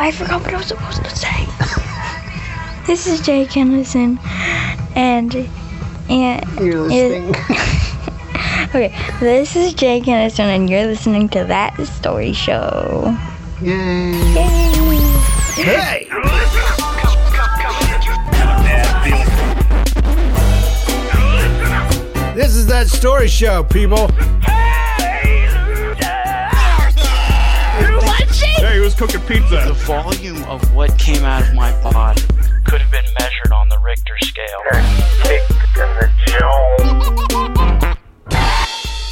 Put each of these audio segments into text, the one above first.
I forgot what I was supposed to say. this is Jay Kennison, and and You're listening. okay, this is Jay Kennison, and you're listening to that story show. Yay. Yay! Hey! This is that story show, people. Hey, was cooking pizza. The volume of what came out of my body could have been measured on the Richter scale.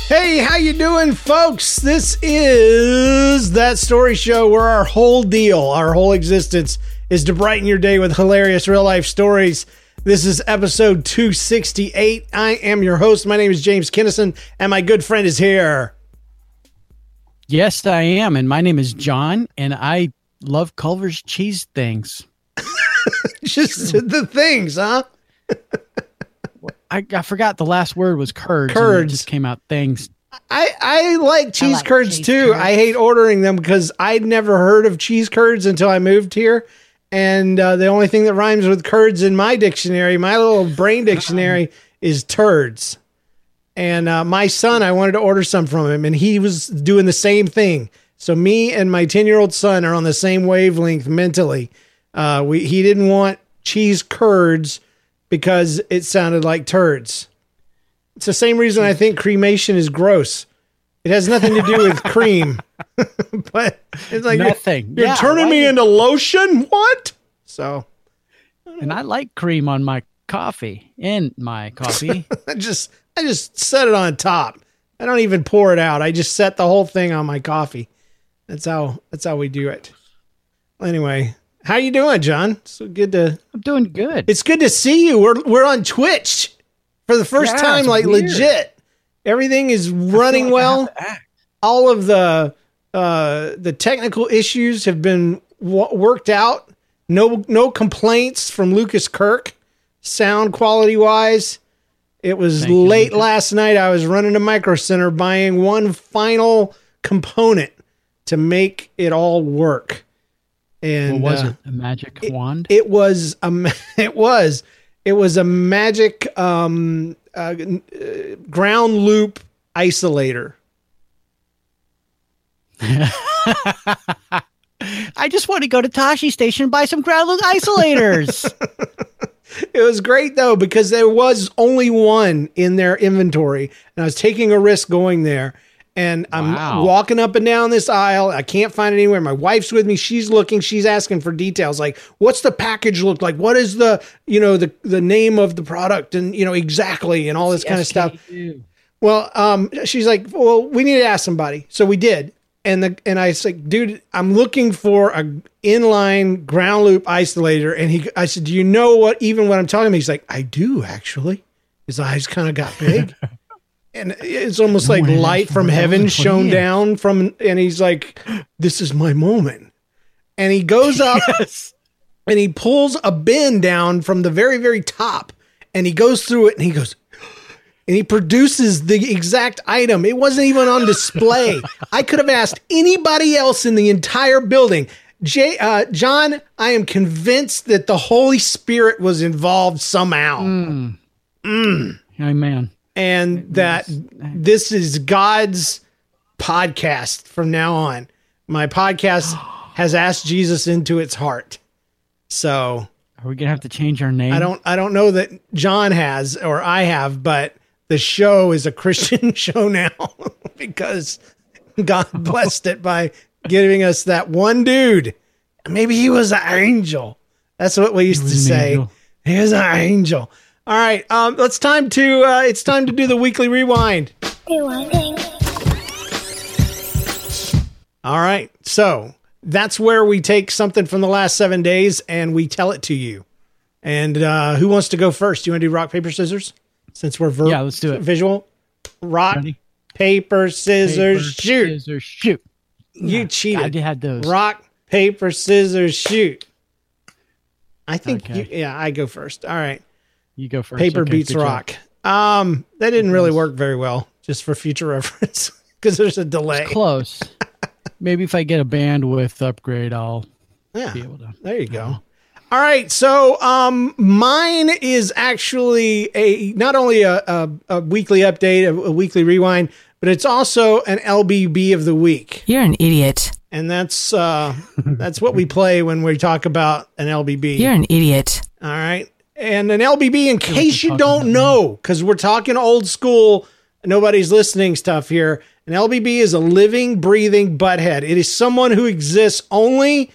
Hey, how you doing, folks? This is that story show where our whole deal, our whole existence, is to brighten your day with hilarious real life stories. This is episode 268. I am your host. My name is James Kinnison, and my good friend is here. Yes, I am. And my name is John, and I love Culver's cheese things. Just the things, huh? I, I forgot the last word was curds. Curds. just came out things. I, I like cheese like curds cheese too. curds. I hate ordering them because I'd never heard of cheese curds until I moved here. And uh, the only thing that rhymes with curds in my dictionary, my little brain dictionary, is turds. And uh, my son, I wanted to order some from him, and he was doing the same thing. So me and my ten year old son are on the same wavelength mentally. Uh, we he didn't want cheese curds because it sounded like turds. It's the same reason I think cremation is gross. It has nothing to do with cream, but it's like you're- Nothing. You're, Yeah, turning like me it. into lotion. What? So And I like cream on my coffee, in my coffee. Just I just set it on top. I don't even pour it out. I just set the whole thing on my coffee. That's how that's how we do it. Anyway, how you doing, John? So good to I'm doing good. It's good to see you. We're we're on Twitch for the first Yeah, time, like weird. legit. Everything is running well. All of the uh, the technical issues have been w- worked out. No no complaints from Lucas Kirk, sound quality wise. It was Thank late Lucas. last night. I was running to Micro Center buying one final component to make it all work. And What was uh, it? A magic wand? it was a it was it was a magic um uh, uh, ground loop isolator I just want to go to Tosche Station and buy some ground loop isolators. it was great though because there was only one in their inventory and i was taking a risk going there and i'm Wow. walking up and down this aisle. I can't find it anywhere. My wife's with me. She's looking. She's asking for details like what's the package look like? What is the you know the the name of the product? And you know exactly and all this kind of stuff. Well, um, she's like, well, we need to ask somebody. So we did. And the and I said, dude, I'm looking for a inline ground loop isolator. And he, I said, do you know what even what I'm talking about? He's like, I do actually. His eyes kind of got big. and it's almost No like light from heaven shone down from, and he's like, "This is my moment." And he goes up Yes. and he pulls a bin down from the very, very top, and he goes through it, and he goes, and he produces the exact item. It wasn't even on display. I could have asked anybody else in the entire building. Jay, uh, John, I am convinced that the Holy Spirit was involved somehow Amen. and that this is God's podcast from now on. My podcast has asked Jesus into its heart. So Are we gonna have to change our name? I don't I don't know that John has or I have, but the show is a Christian show now because God blessed it by giving us that one dude. Maybe he was an angel. That's what we used to say. angel. He was an angel. All right, um, let's time to uh, it's time to do the weekly rewind. Rewinding. All right, so that's where we take something from the last seven days and we tell it to you. And uh, who wants to go first? You want to do rock paper scissors? Since we're ver- Yeah, let's do it. Visual, rock Ready? paper scissors Paper, shoot. Scissors, shoot. You I cheated. I did had those. Rock paper scissors shoot. I think Okay. you, yeah, I go first. All right, You go first. paper Okay, beats good job. rock. Um, that didn't really work very well. Just for future reference, because there's a delay. Close. Maybe if I get a bandwidth upgrade, I'll Yeah. be able to. There you go. All right, so um, mine is actually a not only a, a, a weekly update, a, a weekly rewind, but it's also an LBB of the week, You're an idiot. and that's uh, that's what we play when we talk about an LBB. You're an idiot. All right, and an LBB, in case you don't know, because we're talking old school, nobody's listening stuff here. An LBB is a living, breathing butthead. It is someone who exists only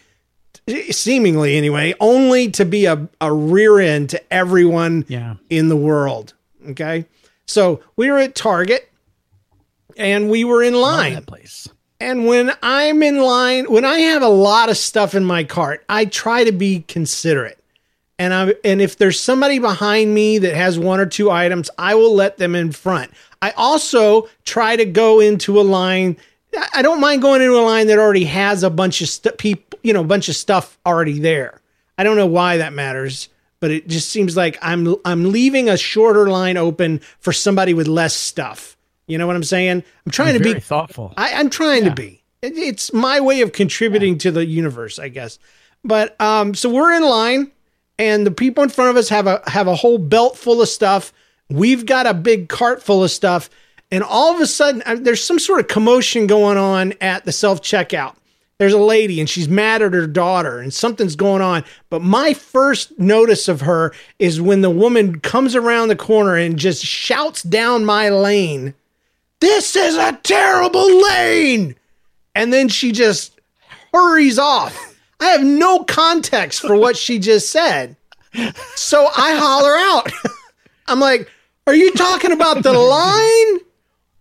Eh, seemingly anyway, only to be a, a rear end to everyone Yeah. in the world. Okay. So we were at Target and we were in line. that place. And when I'm in line, when I have a lot of stuff in my cart, I try to be considerate. And I and if there's somebody behind me that has one or two items, I will let them in front. I also try to go into a line. I- don't mind going into a line that already has a bunch of st- people, you know, a bunch of stuff already there. I don't know why that matters, but it just seems like I'm I'm leaving a shorter line open for somebody with less stuff. You know what I'm saying? I'm trying to Very be thoughtful. I, I'm trying to be. It- It's my way of contributing to the universe, I guess. But um, so we're in line, and the people in front of us have a have a whole belt full of stuff. We've got a big cart full of stuff, and all of a sudden, uh, there's some sort of commotion going on at the self checkout. There's a lady, and she's mad at her daughter, and something's going on. But my first notice of her is when the woman comes around the corner and just shouts down my lane this is a terrible lane. And then she just hurries off. I have no context for what she just said. So I holler out. I'm like, are you talking about the line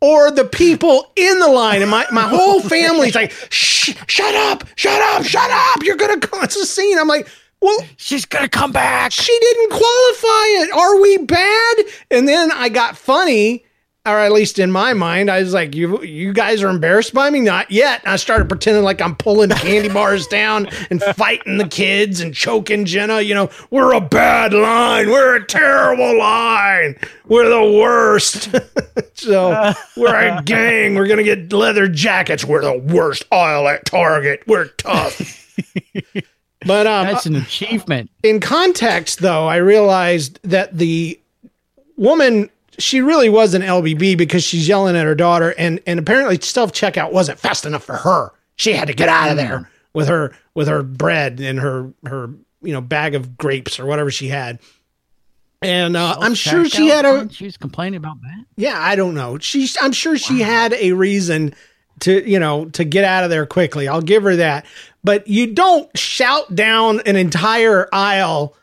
or the people in the line? And my, my whole family's like, Shh, shut up, shut up, shut up. You're going to cause a scene. I'm like, well, She's gonna come back. she didn't qualify it. Are we bad? And then I got funny, or at least in my mind, I was like, "You, you guys are embarrassed by me? Not yet." And I started pretending like I'm pulling candy bars down and fighting the kids and choking Jenna. You know, we're a bad line. We're a terrible line. We're the worst. so we're a gang. We're gonna get leather jackets. We're the worst aisle at Target. We're tough. But um, That's an achievement. in context, though, I realized that the woman she really was an LBB because she's yelling at her daughter, and and apparently self checkout wasn't fast enough for her. She had to get out of there with her with her bread and her her you know bag of grapes or whatever she had. And uh, I'm sure she had a She was complaining about that. yeah, I don't know. She's I'm sure she had a reason to, you know, to get out of there quickly. I'll give her that. But you don't shout down an entire aisle.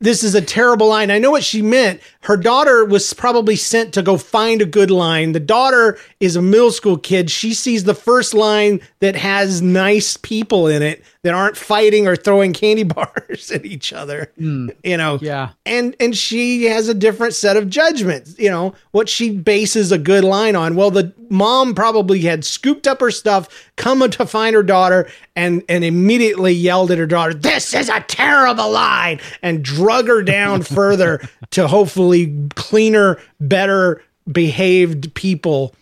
This is a terrible line. I know what she meant. Her daughter was probably sent to go find a good line. The daughter is a middle school kid. She sees the first line that has nice people in it that aren't fighting or throwing candy bars at each other. You know, Yeah. and and she has a different set of judgments you know what she bases a good line on well the mom probably had scooped up her stuff come to find her daughter and and immediately yelled at her daughter this is a terrible line and drug her down further to hopefully cleaner better behaved people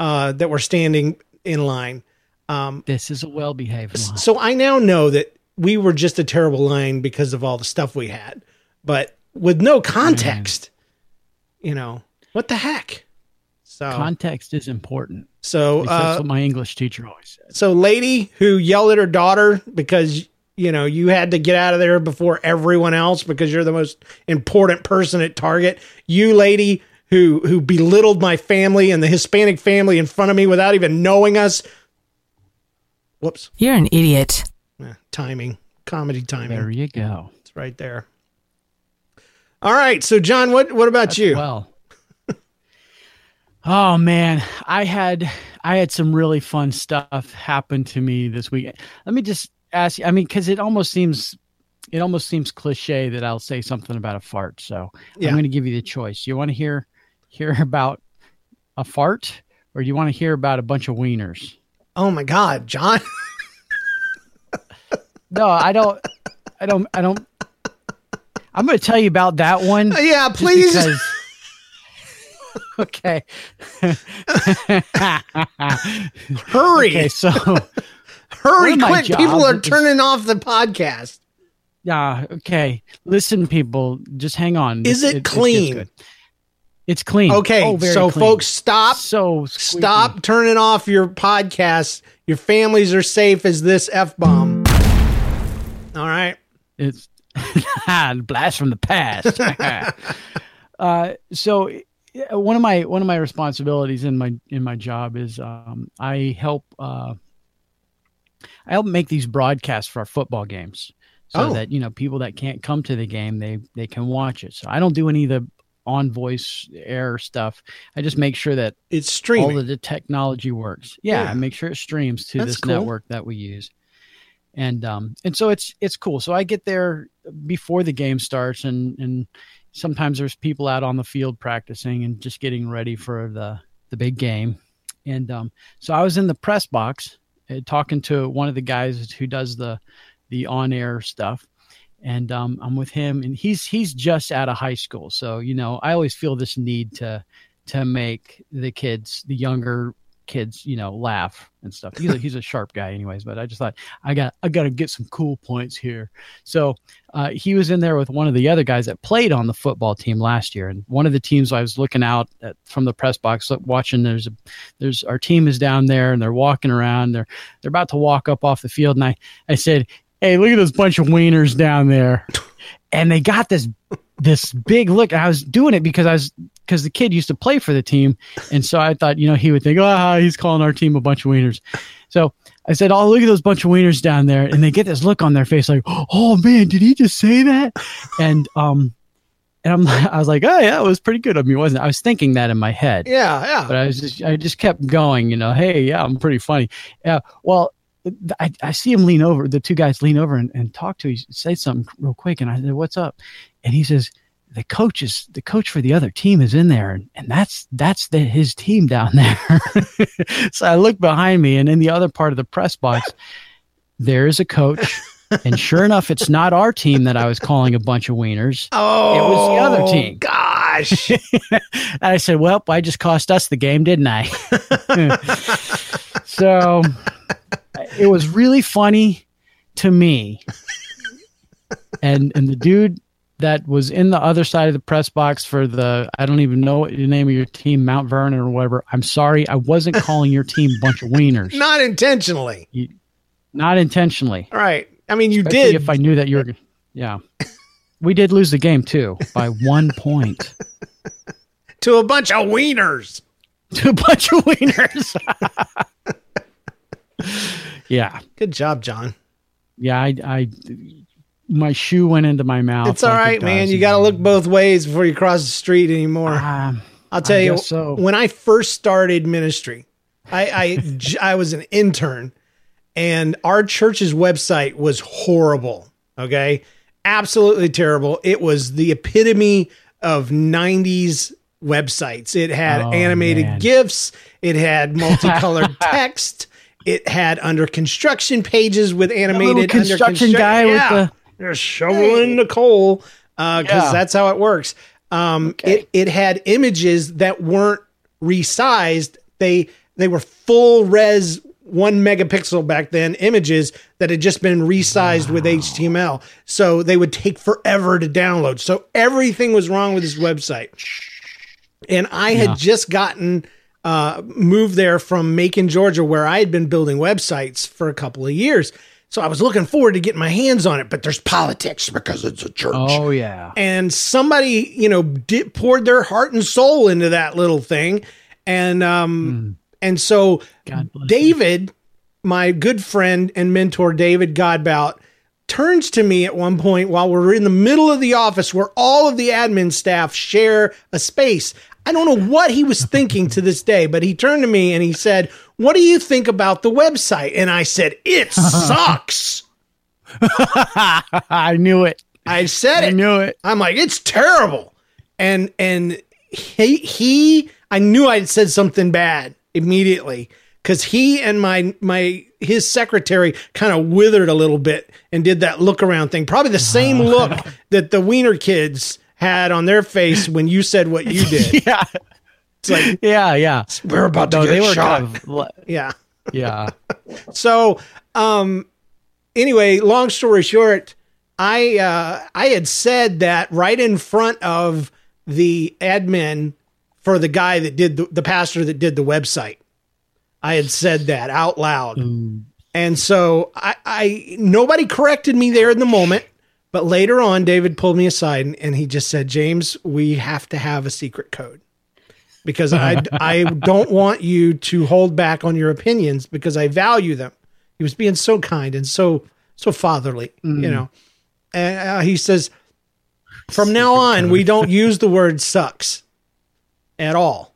uh, that were standing in line This is a well behaved line. so I now know that we were just a terrible line because of all the stuff we had, but with no context, you know, what the heck? So, Context is important. so, least that's uh, what my English teacher always said. so lady who yelled at her daughter because, you know, you had to get out of there before everyone else because you're the most important person at Target. You lady who, who belittled my family and the Hispanic family in front of me without even knowing us. Whoops. You're an idiot. Eh, timing, comedy timing. There you go. It's right there. All right. So, John, what what about you? Well. Oh man, I had I had some really fun stuff happen to me this week. Let me just ask you. I mean, because it almost seems it almost seems cliche that I'll say something about a fart. So Yeah. I'm going to give you the choice. You want to hear hear about a fart, or do you want to hear about a bunch of wieners? Oh my God, John. No, I don't. I don't. I don't. I'm going to tell you about that one. Oh, yeah, please. because- okay. Hurry, okay. So. hurry, one of my quick! People are turning off the podcast. Yeah. Okay. Listen, people, just hang on. Is it gets clean? good. It's clean. Okay, Oh, very so clean. folks, stop, So squeaky. stop turning off your podcast. Your families are safe as this f bomb. All right. It's blast from the past. uh, so one of my one of my responsibilities in my in my job is um, I help uh, I help make these broadcasts for our football games, so Oh. that you know people that can't come to the game they they can watch it. So I don't do any of the on voice air stuff. I just make sure that It's streaming. all of the technology works. Yeah, Yeah. I make sure it streams to That's this cool. network that we use. And um and so it's it's cool. So I get there before the game starts and and sometimes there's people out on the field practicing and just getting ready for the the big game. And um so I was in the press box uh, talking to one of the guys who does the the on-air stuff and um, I'm with him, and he's he's just out of high school, so you know I always feel this need to to make the kids, the younger kids, you know, laugh and stuff. He's a, he's a sharp guy, anyways. But I just thought I got I got to get some cool points here. So uh, he was in there with one of the other guys that played on the football team last year, and one of the teams I was looking out at from the press box, watching. There's a there's our team is down there, and they're walking around. They're they're about to walk up off the field, and I I said, "Hey, look at this bunch of wieners down there," and they got this this big look. I was doing it because I was because the kid used to play for the team, and so I thought, you know, he would think, "Ah, he's calling our team a bunch of wieners." So I said, "Oh, look at those bunch of wieners down there," and they get this look on their face, like, "Oh man, did he just say that?" And um, and I'm, I was like, "Oh yeah, it was pretty good of me, wasn't it?" I was thinking that in my head, yeah, yeah. but I was just, I just kept going, you know. Hey, yeah, I'm pretty funny. Yeah, well. I, I see him lean over. The two guys lean over and, and talk to. He say something real quick, and I said, "What's up?" And he says, the coach is the coach for the other team is in there and, and that's that's the, his team down there so i look behind me and in the other part of the press box there is a coach and sure enough it's not our team that i was calling a bunch of wieners oh, it was the other oh, team. Gosh. and i said well i just cost us the game didn't i so it was really funny to me and and the dude that was in the other side of the press box for the I don't even know what the name of your team, Mount Vernon or whatever. I'm sorry, I wasn't calling your team a bunch of wieners, Not intentionally. not intentionally. All right. I mean, you Especially did. if I knew that you were. Yeah, we did lose the game too by one point to a bunch of wieners. to a bunch of wieners. yeah, Good job, John. yeah. I, I, my shoe went into my mouth. It's all like it man. You got to look both ways before you cross the street anymore. Um, I'll tell I you, so. when I first started ministry, I, I was an intern, and our church's website was horrible. Okay. Absolutely terrible. It was the epitome of 90s websites. It had Oh, animated man. GIFs, it had multicolored text, it had under construction pages with animated construction under constru- guy with the- They're shoveling the coal because Yeah. that's how it works. Um, it it had images that weren't resized. They they were full res one megapixel back then images that had just been resized with HTML. So they would take forever to download. So everything was wrong with this website. And I had just gotten uh, moved there from Macon, Georgia, where I had been building websites for a couple of years. So I was looking forward to getting my hands on it, but there's politics because it's a church Oh yeah. and somebody you know did, poured their heart and soul into that little thing and um and so God bless him. david my good friend and mentor david godbout turns to me at one point while we're in the middle of the office where all of the admin staff share a space i don't know what he was thinking to this day but he turned to me and he said what do you think about the website and i said it sucks I knew it. i said I it I knew it. I'm like, it's terrible. And and he he I knew I'd said something bad immediately because he and my my his secretary kind of withered a little bit and did that look around thing. Probably the same oh. look that the Wiener kids had on their face when you said what you did. Yeah. It's like Yeah. Yeah. we're about to No, get they were shot. kind of. yeah. Yeah. So, um, anyway, long story short, I uh, I had said that right in front of the admin for the guy that did the, the pastor that did the website. I had said that out loud, and so I, I nobody corrected me there in the moment. But later on, David pulled me aside and, and he just said, "James, we have to have a secret code." because I I don't want you to hold back on your opinions because I value them. He was being so kind and so so fatherly, you know. And uh, he says, from now on, we don't use the word sucks at all.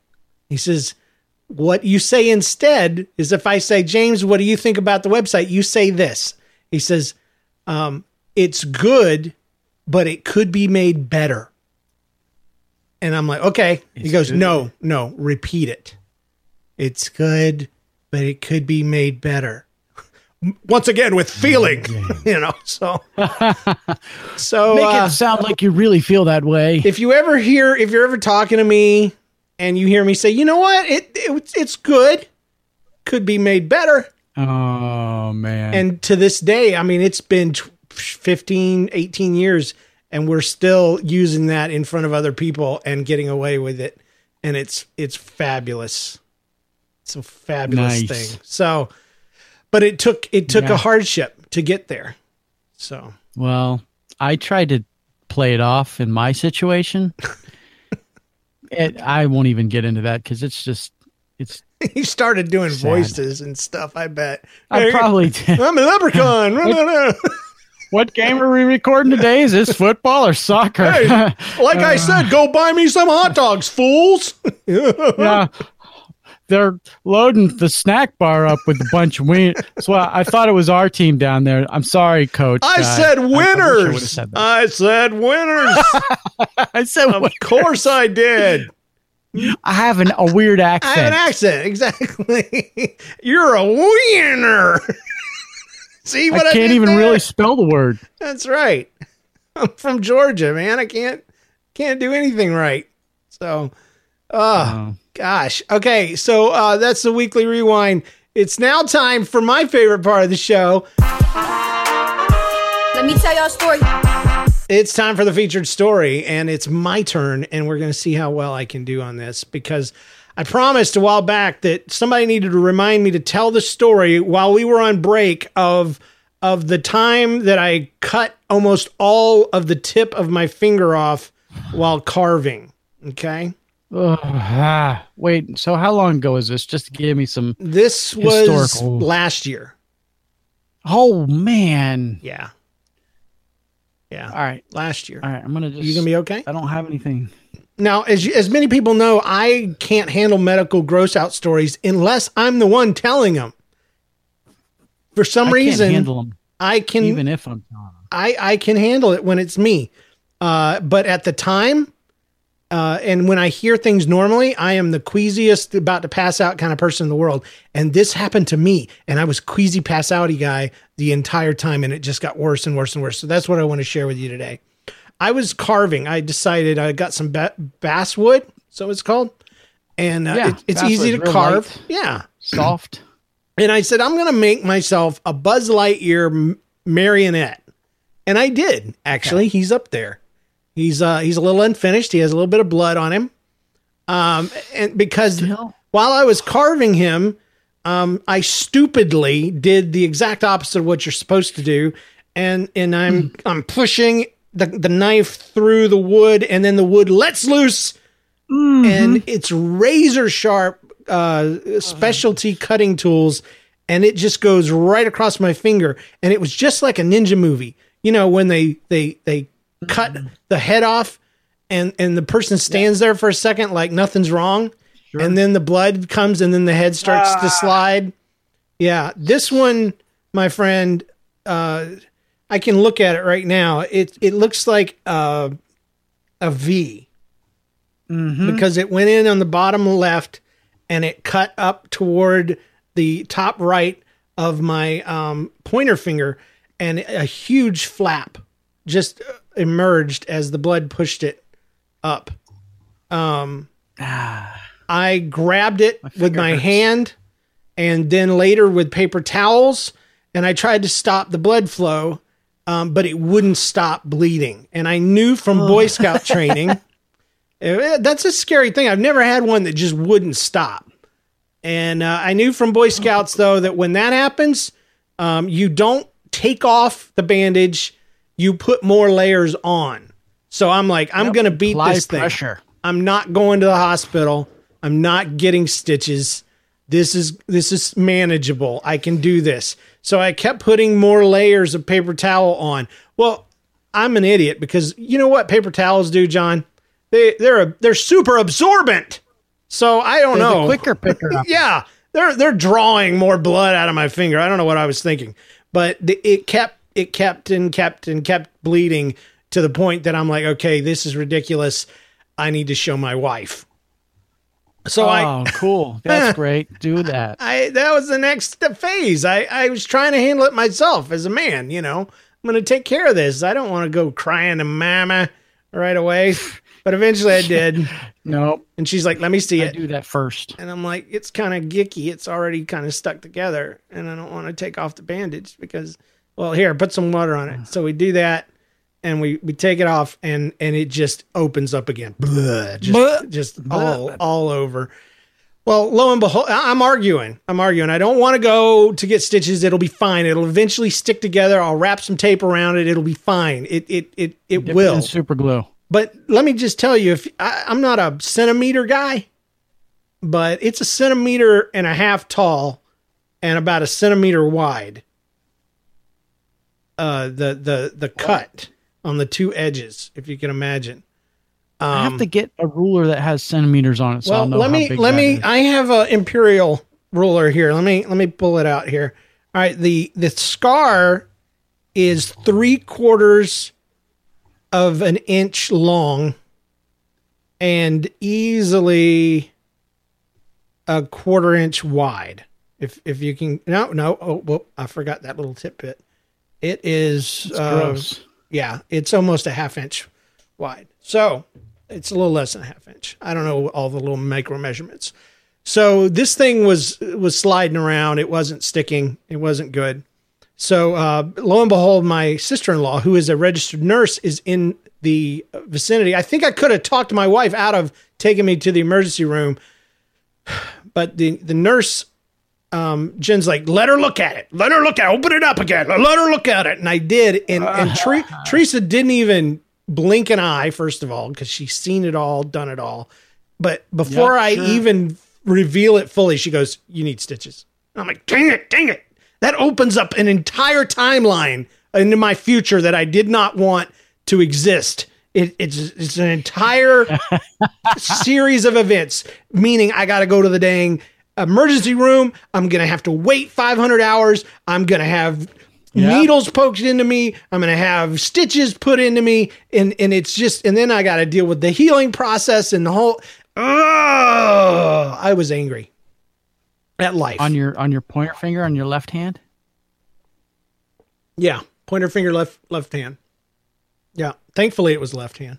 He says, what you say instead is if I say, James, what do you think about the website? You say this. He says, um, it's good, but it could be made better. And I'm like, okay. he goes, no, no, repeat it. It's good, but it could be made better. Once again, with feeling, you know. So, so Make uh, it sound like you really feel that way. if you ever hear, if you're ever talking to me and you hear me say, you know what, it, it it's good, could be made better. Oh man. And to this day, I mean, it's been 15, 18 years, and we're still using that in front of other people and getting away with it. And it's it's fabulous. It's a fabulous Nice. thing. So, but it took it took Yeah. a hardship to get there. So Well, I tried to play it off in my situation. it, I won't even get into that because it's just it's. he started doing Sad. voices and stuff. I bet. I probably did. I'm a leprechaun. What game are we recording today? Is this football or soccer? Hey, like I said, go buy me some hot dogs, fools. yeah. They're loading the snack bar up with a bunch of win. So I, I thought it was our team down there. I'm sorry, coach. I Uh, said I- I I would've winners. said. I said winners. I said of course I did. I have an, a weird accent. I have an accent. Exactly. You're a winner. See what I, I can't even there? really spell the word. That's right. I'm from Georgia, man. I can't can't do anything right. So, oh gosh. Okay, so uh, that's the weekly rewind. It's now time for my favorite part of the show. Let me tell y'all a story. It's time for the featured story, and it's my turn, and we're going to see how well I can do on this because I promised a while back that somebody needed to remind me to tell the story while we were on break of of the time that I cut almost all of the tip of my finger off while carving. Okay, ah, wait, so how long ago was this? Just to give me some. this was Historical. last year. Oh man! Yeah, yeah, All right, last year. all right. I'm gonna just. You gonna be okay? I don't have anything. Now, as you, as many people know, I can't handle medical gross out stories unless I'm the one telling them. For some I reason, them, I can even if I'm telling 'em. I, I can handle it when it's me. Uh, but at the time, uh, and when I hear things normally, I am the queasiest, about to pass out kind of person in the world. And this happened to me, and I was queasy, pass outy guy the entire time, and it just got worse and worse and worse. So that's what I want to share with you today. I was carving. I decided I got some ba- basswood, so it's called, and uh, Yeah, it- it's easy to carve. light. Yeah, soft. and I said, I'm going to make myself a Buzz Lightyear m- marionette. And I did. Actually, he's up there. He's uh he's a little unfinished. He has a little bit of blood on him. Um and because while I was carving him, um I stupidly did the exact opposite of what you're supposed to do. And and I'm I'm pushing the the knife through the wood and then the wood lets loose. And it's razor sharp uh, specialty cutting tools, and it just goes right across my finger. And it was just like a ninja movie, you know, when they they they cut the head off, and and the person stands there for a second like nothing's wrong, and then the blood comes, and then the head starts to slide. Yeah, this one, my friend, uh, I can look at it right now. It it looks like uh, a V because it went in on the bottom left and it cut up toward the top right of my um, pointer finger, and a huge flap just uh, emerged as the blood pushed it up. Um, I grabbed it with my hurts. hand, and then later with paper towels, and I tried to stop the blood flow, um, but it wouldn't stop bleeding. And I knew from Boy Scout training. Eh, That's a scary thing. I've never had one that just wouldn't stop. And uh, I knew from Boy Scouts though that when that happens, um, you don't take off the bandage, you put more layers on. So I'm like, I'm gonna beat Apply this thing. pressure. I'm not going to the hospital. I'm not getting stitches. This is this is manageable. I can do this. So I kept putting more layers of paper towel on. Well, I'm an idiot because you know what paper towels do, John? They they're a, they're super absorbent. So I don't They're the know. quicker picker up. yeah, they're they're drawing more blood out of my finger. I don't know what I was thinking, but the, it kept it kept and kept and kept bleeding to the point that I'm like, okay, this is ridiculous. I need to show my wife. So I oh, cool. That's great. Do that. I that was the next phase. I I was trying to handle it myself as a man. You know, I'm going to take care of this. I don't want to go crying to mama right away. But eventually I did, No, and she's like, "Let me see I it." do that first. And I'm like, it's kind of gicky. It's already kind of stuck together. And I don't want to take off the bandage because, well, here, put some water on it. Uh. So we do that and we, we take it off and, and it just opens up again. Blah, just Blah. just all, all over. Well, lo and behold, I'm arguing. I'm arguing. I don't want to go to get stitches. It'll be fine. It'll eventually stick together. I'll wrap some tape around it. It'll be fine. It it it it Dip it will. in super glue. But let me just tell you, if I, I'm not a centimeter guy, but it's a centimeter and a half tall and about a centimeter wide. Uh, the the the cut on the two edges, if you can imagine. I have to get a ruler that has centimeters on it. So I'll Um, Well, know let me let me. is. I have an imperial ruler here. Let me let me pull it out here. All right, the the scar is three quarters of an inch long and easily a quarter inch wide. If if you can no no oh well, I forgot that little tidbit. It is uh, gross. Yeah, it's almost a half inch wide. So it's a little less than a half inch. I don't know all the little micro measurements. So this thing was was sliding around. It wasn't sticking. It wasn't good. So uh, lo and behold, my sister in law, who is a registered nurse, is in the vicinity. I think I could have talked my wife out of taking me to the emergency room, but the the nurse um, Jen's like, let her look at it. Let her look at it. Open it up again. Let her look at it. And I did. And, and Tre- Teresa didn't even blink an eye, first of all, because she's seen it all, done it all. But before Yep, I sure. even reveal it fully, she goes, You need stitches. And I'm like, Dang it, dang it. That opens up an entire timeline into my future that I did not want to exist. It, it's it's an entire series of events, meaning I got to go to the dang emergency room. I'm going to have to wait 500 hours. I'm going to have Yeah. needles poked into me. I'm going to have stitches put into me. And, and it's just, and then I got to deal with the healing process and the whole, Ugh, I was angry at life. On your on your pointer finger on your left hand. Yeah, pointer finger left left hand. Yeah, thankfully it was left hand.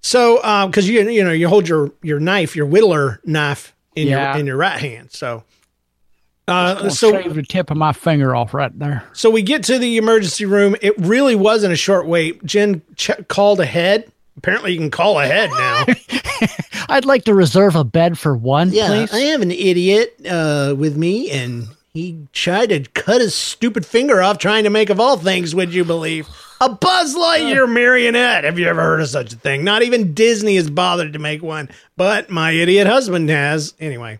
So, uh, because you you know you hold your your knife, your whittler knife in Yeah. your in your right hand. So, uh, I'll so shave the tip of my finger off right there. so we get to the emergency room. It really wasn't a short wait. Jen ch- called ahead. Apparently, you can call ahead now. I'd like to reserve a bed for one, Yeah, please. I have an idiot uh, with me, and he tried to cut his stupid finger off trying to make, of all things, would you believe, a Buzz Lightyear marionette. Have you ever heard of such a thing? Not even Disney has bothered to make one, but my idiot husband has. Anyway,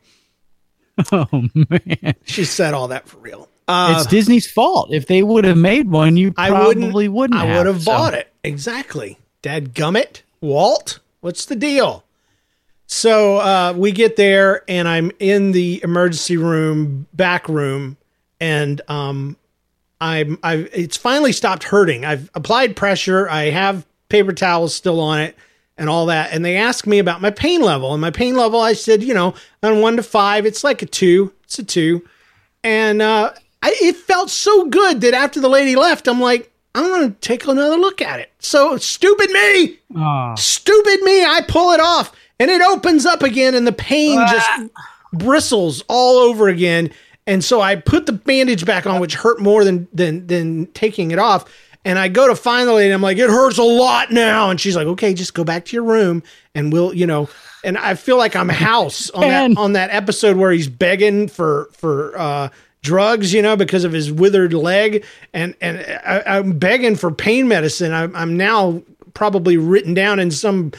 oh man, she said all that for real. Uh, it's Disney's fault. If they would have made one, you I probably wouldn't. wouldn't. I would have so- bought it. Exactly. Dad gummit. Walt, what's the deal? So uh, we get there, and I'm in the emergency room, back room, and um, I'm I've it's finally stopped hurting. I've applied pressure. I have paper towels still on it and all that. And they asked me about my pain level, and my pain level, I said, you know, on one to five, it's like a two. It's a two and uh, I, it felt so good that after the lady left, I'm like, I'm gonna take another look at it. So stupid me, Oh, stupid me. I pull it off, and it opens up again, and the pain just bristles all over again. And so I put the bandage back on, which hurt more than than than taking it off. And I go to find the lady. I'm like, it hurts a lot now. And she's like, okay, just go back to your room, and we'll, you know. And I feel like I'm House on that on that episode where he's begging for for uh, drugs, you know, because of his withered leg, and and I, I'm begging for pain medicine. I'm, I'm now probably written down in some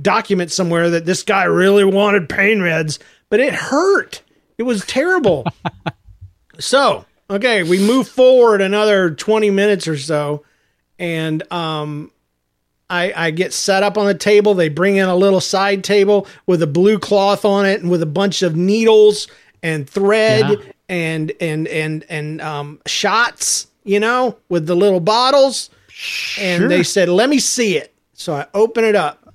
document somewhere that this guy really wanted pain meds, but it hurt. It was terrible. so okay, we move forward another 20 minutes or so, and um, I, I get set up on the table. They bring in a little side table with a blue cloth on it and with a bunch of needles and thread Yeah. and and and and um, shots, you know, with the little bottles. And they said, "Let me see it." So I open it up,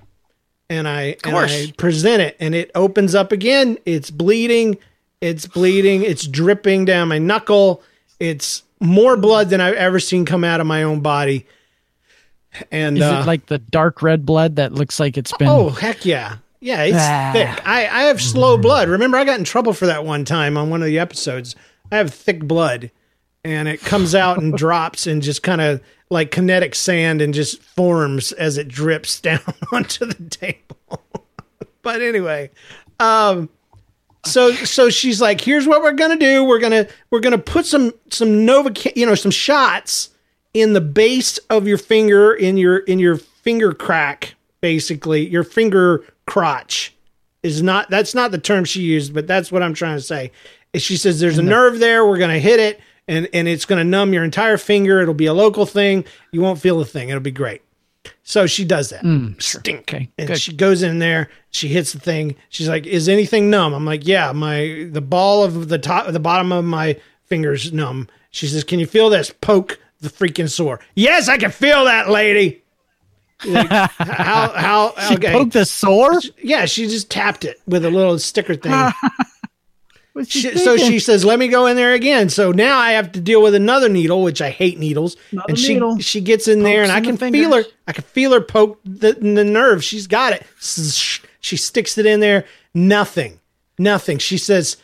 and I and. I present it, and it opens up again. It's bleeding. It's bleeding. It's dripping down my knuckle. It's more blood than I've ever seen come out of my own body. And is uh, it like the dark red blood that looks like it's been? Oh heck yeah, yeah! It's Ah. thick. I I have slow blood. Remember, I got in trouble for that one time on one of the episodes. I have thick blood, and it comes out and drops and just kind of like kinetic sand and just forms as it drips down onto the table. but anyway, um, so so she's like, "Here's what we're gonna do. We're gonna we're gonna put some some Nova, you know, some shots." in the base of your finger in your in your finger crack basically. Your finger crotch is not that's not the term she used but that's what i'm trying to say. She says there's a mm-hmm. nerve there. We're going to hit it and and it's going to numb your entire finger. It'll be a local thing. You won't feel a thing. It'll be great so she does that. Mm, Stink. Okay, and good. she goes in there she hits the thing. She's like is anything numb? I'm like yeah my the ball of the top the bottom of my fingers numb. She says can you feel this? Poke the freaking sore. Yes i can feel that lady. Like, how how She okay. poked the sore. yeah she just tapped it with a little sticker thing she so she says, "Let me go in there again." So now I have to deal with another needle, which I hate needles. Another and she needle. she gets in there, and I can feel her. I can feel her poke the, the nerve. She's got it. She sticks it in there. Nothing. Nothing. She says,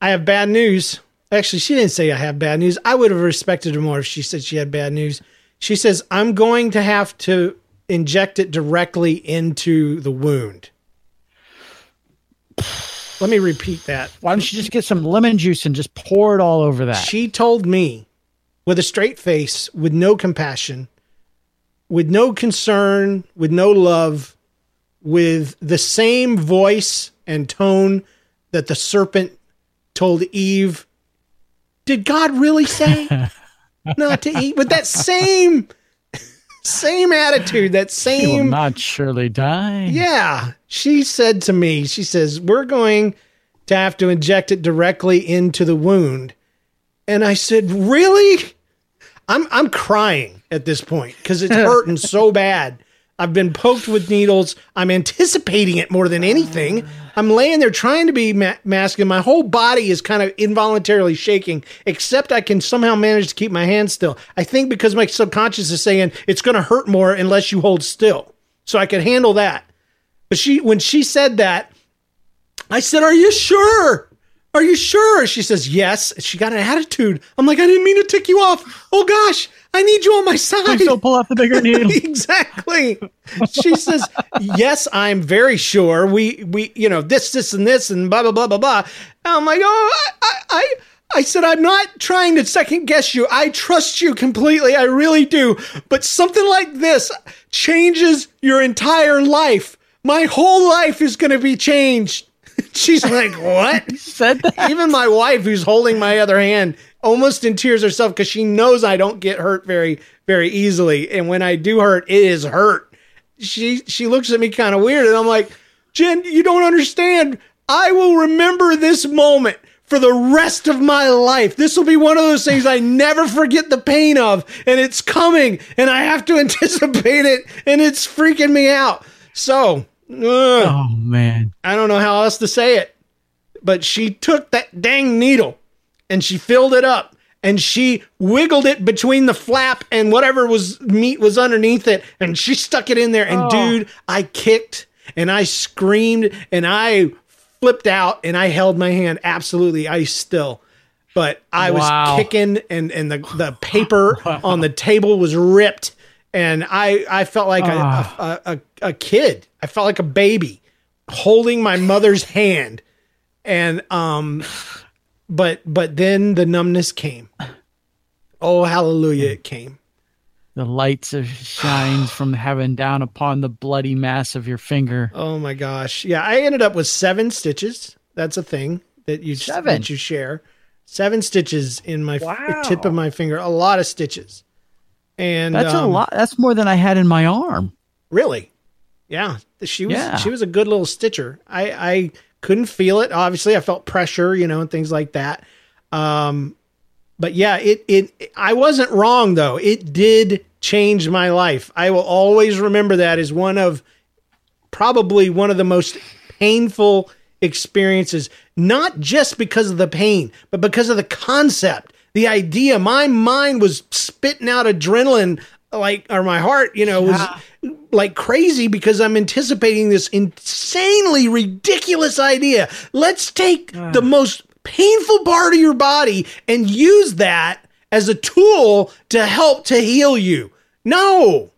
"I have bad news." Actually, she didn't say I have bad news. I would have respected her more if she said she had bad news. She says, "I'm going to have to inject it directly into the wound." Let me repeat that. Why don't you just get some lemon juice and just pour it all over that? She told me with a straight face, with no compassion, with no concern, with no love, with the same voice and tone that the serpent told Eve. Did God really say not to eat? With that same same attitude, that You will not surely die. yeah. She said to me, she says, We're going to have to inject it directly into the wound. And I said, "Really?" I'm I'm crying at this point because it's hurting so bad. I've been poked with needles. I'm anticipating it more than anything. I'm laying there trying to be ma- masculine. My whole body is kind of involuntarily shaking, except I can somehow manage to keep my hands still. I think because my subconscious is saying it's going to hurt more unless you hold still. So I can handle that. But she, when she said that, I said, Are you sure? Are you sure? She says, Yes. She got an attitude. I'm like, I didn't mean to tick you off. Oh gosh, I need you on my side. Please don't pull out the bigger needle. exactly. She says, "Yes, I'm very sure. We we you know this this and this and blah blah blah blah blah." And I'm like, "Oh, I, I I said I'm not trying to second guess you. I trust you completely. I really do. But something like this changes your entire life. My whole life is going to be changed." She's like, "What?" Said that. Even my wife, who's holding my other hand, almost in tears herself because she knows I don't get hurt very, very easily. And when I do hurt, it is hurt. She she looks at me kind of weird, and I'm like, Jen, you don't understand. I will remember this moment for the rest of my life. This will be one of those things I never forget the pain of, and it's coming, and I have to anticipate it, and it's freaking me out. So, Oh man. I don't know how else to say it, but she took that dang needle and she filled it up and she wiggled it between the flap and whatever was meat was underneath it and she stuck it in there and Oh. dude i kicked and i screamed and i flipped out and i held my hand absolutely i still but i Wow. was kicking and and the the paper on the table was ripped and i i felt like a, Ah. a, a a kid i felt like a baby holding my mother's hand and um but but then the numbness came oh hallelujah it came The lights of shines from heaven down upon the bloody mass of your finger. oh my gosh yeah i ended up with seven stitches that's a thing that you Seven? that you share seven stitches in my Wow. tip of my finger a lot of stitches and That's a um, lot. That's more than I had in my arm. Really? Yeah. She was Yeah. she was a good little stitcher. I I couldn't feel it. Obviously, I felt pressure, you know, and things like that. Um but yeah, it it I wasn't wrong though. It did change my life. I will always remember that as one of probably one of the most painful experiences, not just because of the pain, but because of the concept, the idea. My mind was spitting out adrenaline, like, or my heart, you know, was like crazy because I'm anticipating this insanely ridiculous idea. Let's take the most painful part of your body and use that as a tool to help to heal you. No,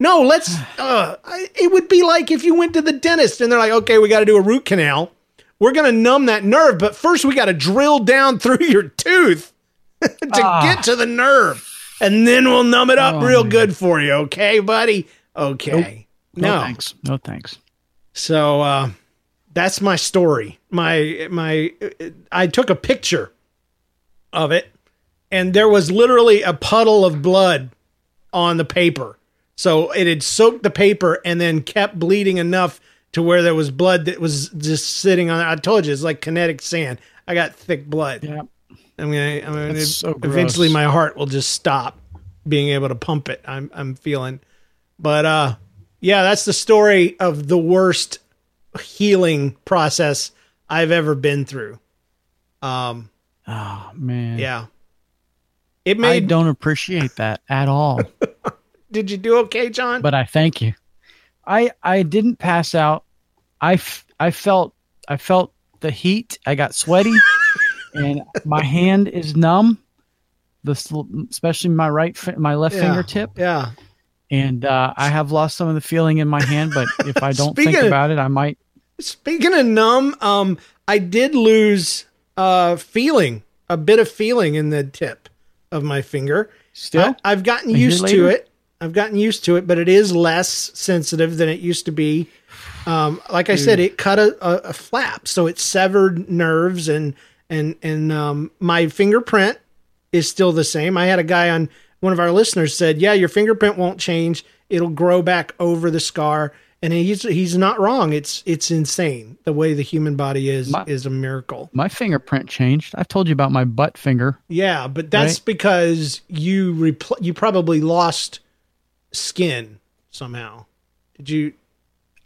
no, let's. Uh, it would be like if you went to the dentist and they're like, okay, we got to do a root canal. We're going to numb that nerve, but first we got to drill down through your tooth to get to the nerve. And then we'll numb it up Oh, real man. good for you. Okay, buddy? Okay. No, No. thanks. No thanks. So uh, that's my story. My my I took a picture of it and there was literally a puddle of blood on the paper. So it had soaked the paper and then kept bleeding enough to where there was blood that was just sitting on it. I told you it's like kinetic sand. I got thick blood. Yeah. I mean, I mean That's so gross. eventually my heart will just stop being able to pump it. I'm I'm feeling. But uh yeah, that's the story of the worst healing process I've ever been through. Um Oh man. yeah. It made I don't appreciate that at all. Did you do okay, John? but I thank you. I I didn't pass out. I, f- I felt I felt the heat. I got sweaty, and my hand is numb. The sl- especially my right fi- my left Yeah. fingertip, yeah. And uh, I have lost some of the feeling in my hand. But if I don't think of- about it, I might. Speaking of numb, um, I did lose uh feeling, a bit of feeling in the tip of my finger. Still, I, have gotten used to it. I've gotten used to it, but it is less sensitive than it used to be. Um, like I said, it cut a, a, a flap, so it severed nerves, and and and um, my fingerprint is still the same. I had a guy on one of our listeners said, "Yeah, your fingerprint won't change. It'll grow back over the scar." And he's he's not wrong. It's it's insane. The way the human body is My- is a miracle. My fingerprint changed. I've told you about my butt finger. Yeah, but that's Right. because you repl- you probably lost skin somehow. Did you?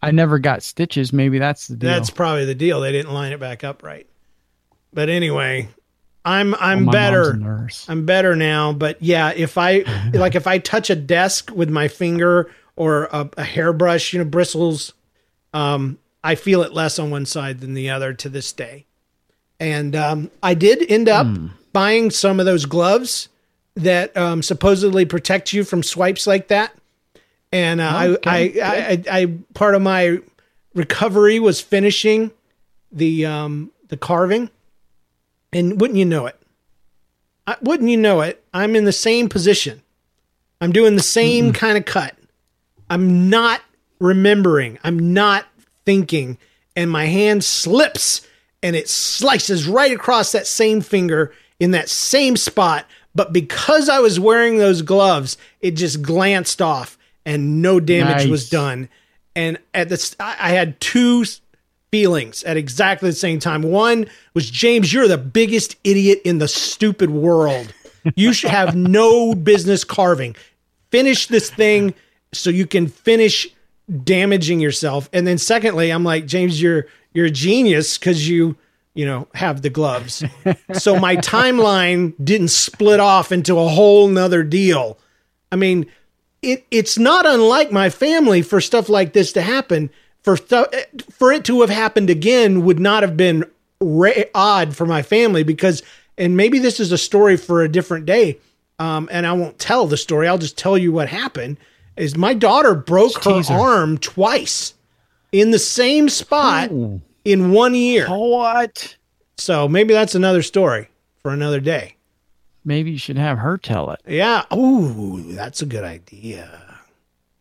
I never got stitches. Maybe that's the deal. That's probably the deal. They didn't line it back up right. But anyway, I'm I'm my mom's better. nurse. I'm better now. But yeah, if I like if I touch a desk with my finger or a, a hairbrush, you know, bristles, um, I feel it less on one side than the other to this day. And um, I did end up buying some of those gloves that um, supposedly protect you from swipes like that. And uh, Okay, I, I, I, I, part of my recovery was finishing the um, the carving, and wouldn't you know it? I, wouldn't you know it? I'm in the same position. I'm doing the same kind of cut. I'm not remembering. I'm not thinking, and my hand slips and it slices right across that same finger in that same spot. But because I was wearing those gloves, it just glanced off and no damage Nice. was done. And at this, I had two feelings at exactly the same time. One was James, you're the biggest idiot in the stupid world. You should have no business carving. Finish this thing so you can finish damaging yourself. And then secondly, I'm like, James, you're you're a genius because you, you know, have the gloves. so my timeline didn't split off into a whole nother deal. I mean, it it's not unlike my family for stuff like this to happen. For th- for it to have happened again would not have been ra- odd for my family because, and maybe this is a story for a different day. Um, and I won't tell the story. I'll just tell you what happened. Is my daughter broke her arm twice in the same spot in one year. What? So maybe that's another story for another day. Maybe you should have her tell it. Yeah. oh that's a good idea.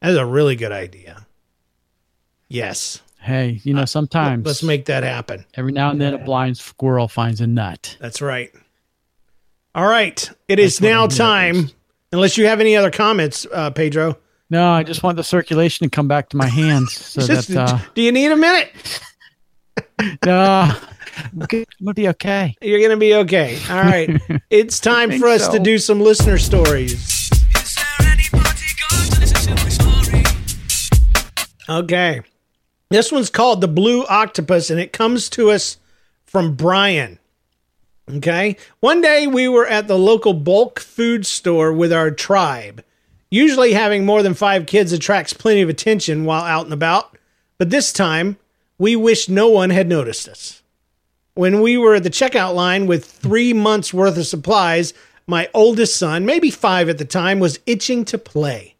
That's a really good idea. Yes. Hey, you know, sometimes Let's make that happen. every now and then a blind squirrel finds a nut. That's right. All right. It is That's what now time. was. Unless you have any other comments, uh, Pedro. No, I just want the circulation to come back to my hands so Just- that uh, do you need a minute? no, I'm gonna be okay. You're going to be okay. All right. It's time for us to do some listener stories. Okay. This one's called The Blue Octopus, and it comes to us from Brian. Okay. One day we were at the local bulk food store with our tribe. Usually having more than five kids attracts plenty of attention while out and about, but this time we wished no one had noticed us. When we were at the checkout line with three months worth of supplies, my oldest son, maybe five at the time, was itching to play.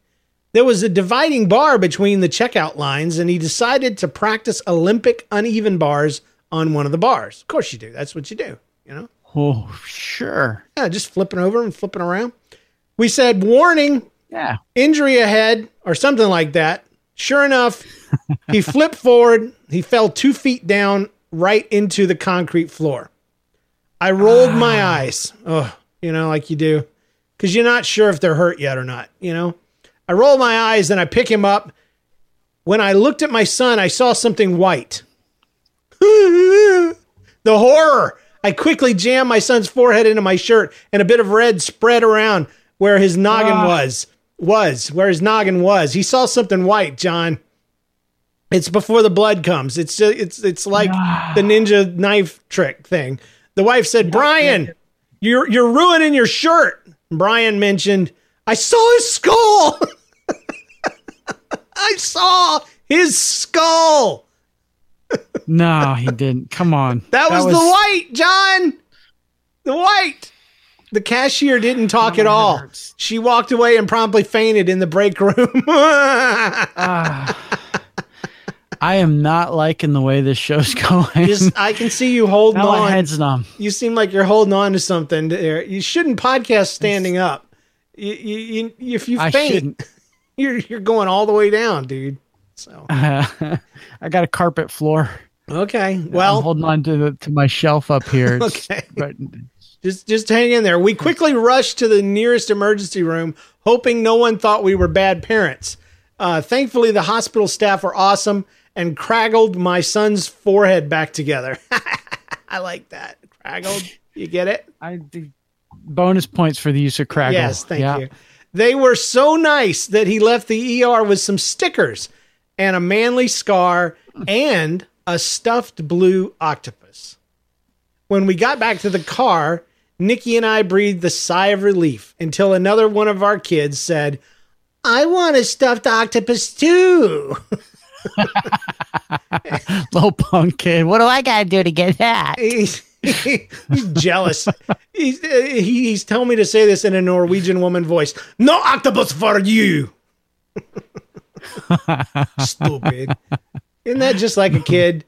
There was a dividing bar between the checkout lines, and he decided to practice Olympic uneven bars on one of the bars. Of course, you do. That's what you do, you know? Oh, sure. Yeah, just flipping over and flipping around. We said, warning, Yeah. injury ahead, or something like that. Sure enough, he flipped forward. He fell two feet down right into the concrete floor. I rolled my ah. eyes. Oh, you know, like you do, because you're not sure if they're hurt yet or not, you know? I roll my eyes and I pick him up. When I looked at my son, I saw something white. the horror. I quickly jammed my son's forehead into my shirt and a bit of red spread around where his noggin Ah. was. Was where his noggin was. He saw something white, John. It's before the blood comes. It's just, it's it's like the ninja knife trick thing. The wife said, "Brian, you're you're ruining your shirt." Brian mentioned, "I saw his skull. I saw his skull. No, he didn't. Come on. That, was, the white, John. The white." The cashier didn't talk oh, at all. hurts. She walked away and promptly fainted in the break room. Ah. I am not liking the way this show's going. Just, I can see you holding now my on. head's numb. you seem like you're holding on to something there. You shouldn't podcast standing up. You, you, you, if you I faint, shouldn't. you're you're going all the way down, dude. So I got a carpet floor. okay, I'm well, holding on to the, to my shelf up here. It's- Okay. But just just hang in there. We quickly rushed to the nearest emergency room, hoping no one thought we were bad parents. Uh, thankfully, the hospital staff were awesome and craggled my son's forehead back together. I like that. Craggled. You get it? I the bonus points for the use of Craggle. Yes, thank Yeah. you. They were so nice that he left the ER with some stickers and a manly scar and a stuffed blue octopus. When we got back to the car, Nikki and I breathed a sigh of relief until another one of our kids said, I want a stuffed octopus too. Little punk kid. What do I got to do to get that? he's, jealous. He's, uh, he's telling me to say this in a Norwegian woman voice. No octopus for you. Stupid. Isn't that just like a kid?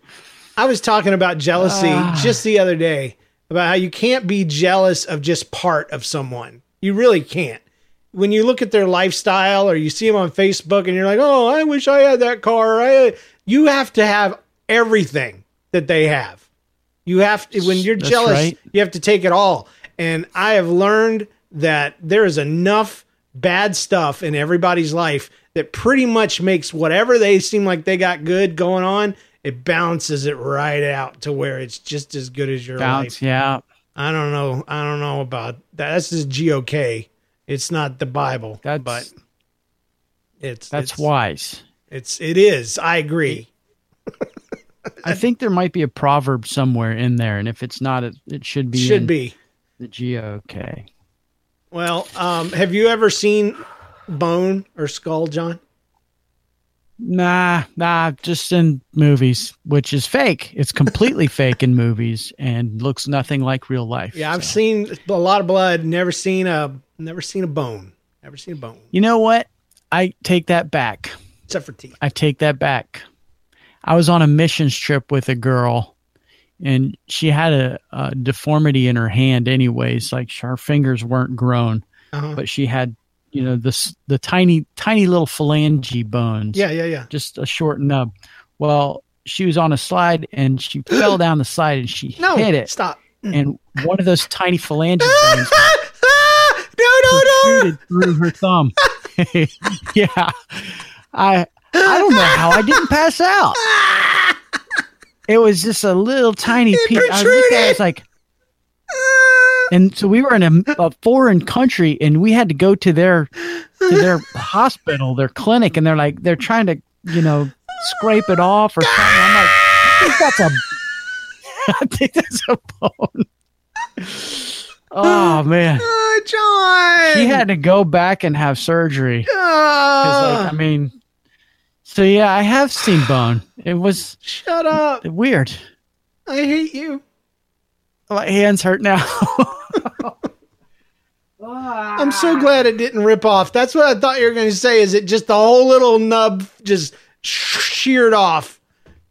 I was talking about jealousy just the other day about how you can't be jealous of just part of someone. You really can't. When you look at their lifestyle or you see them on Facebook and you're like, "Oh, I wish I had that car." I you have to have everything that they have. You have to when you're That's jealous, right. you have to take it all. And I have learned that there is enough bad stuff in everybody's life that pretty much makes whatever they seem like they got good going on, it balances it right out to where it's just as good as your Bounce. life. Yeah. I don't know. I don't know about that. That's just GOK. It's not the Bible, That's but it's that's it's, wise. It's it is. I agree. I think there might be a proverb somewhere in there, and if it's not, it, it should be. Should be. the GOK. Well, um, have you ever seen Bone or Skull, John? Nah, nah, just in movies, which is fake. It's completely fake in movies and looks nothing like real life. Yeah, I've so. seen a lot of blood. Never seen a never seen a bone. Never seen a bone You know what? I take that back. except for teeth. I take that back. I was on a missions trip with a girl, and she had a, a deformity in her hand. Anyways, like her fingers weren't grown, Uh-huh. but she had, you know, this the tiny, tiny little phalange bones. Yeah, yeah, yeah. just a short nub. Well, she was on a slide and she fell down the slide and she No, hit it. stop. And one of those tiny phalange bones no, no, no. through her thumb. yeah. I I don't know how I didn't pass out. It was just a little tiny piece. I looked at it, I was like, and so we were in a, a foreign country and we had to go to their to their hospital, their clinic, and they're like they're trying to, you know, scrape it off or something. I'm like, I think that's a I think that's a bone. Oh man. Oh, John. She had to go back and have surgery. Like, I mean, so yeah, I have seen bone. It was shut up. weird. I hate you. My hands hurt now. I'm so glad it didn't rip off. That's what I thought you were going to say. Is it just the whole little nub just sheared off?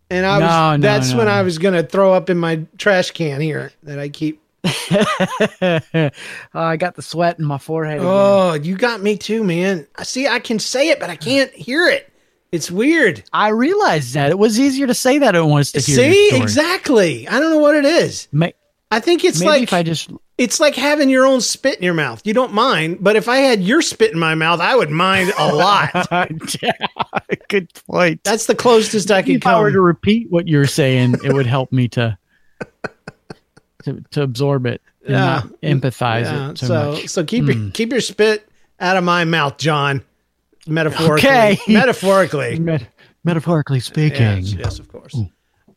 And I was. no, that's when no. I was going to throw up in my trash can here that I keep. oh, I got the sweat in my forehead. again. Oh, you got me too, man. I see. I can say it, but I can't hear it. It's weird. I realized that it was easier to say that it was to hear. See, exactly. I don't know what it is. Ma- I think it's Maybe like if I just it's like having your own spit in your mouth. You don't mind, but if I had your spit in my mouth, I would mind a lot. good point. That's the closest I could if I were to repeat what you're saying, it would help me to to, to absorb it and Yeah. not empathize Yeah, it so, so. Hmm. so keep your keep your spit out of my mouth, John. Metaphorically. Okay. Metaphorically. Met- metaphorically speaking. Yes, yes, of course.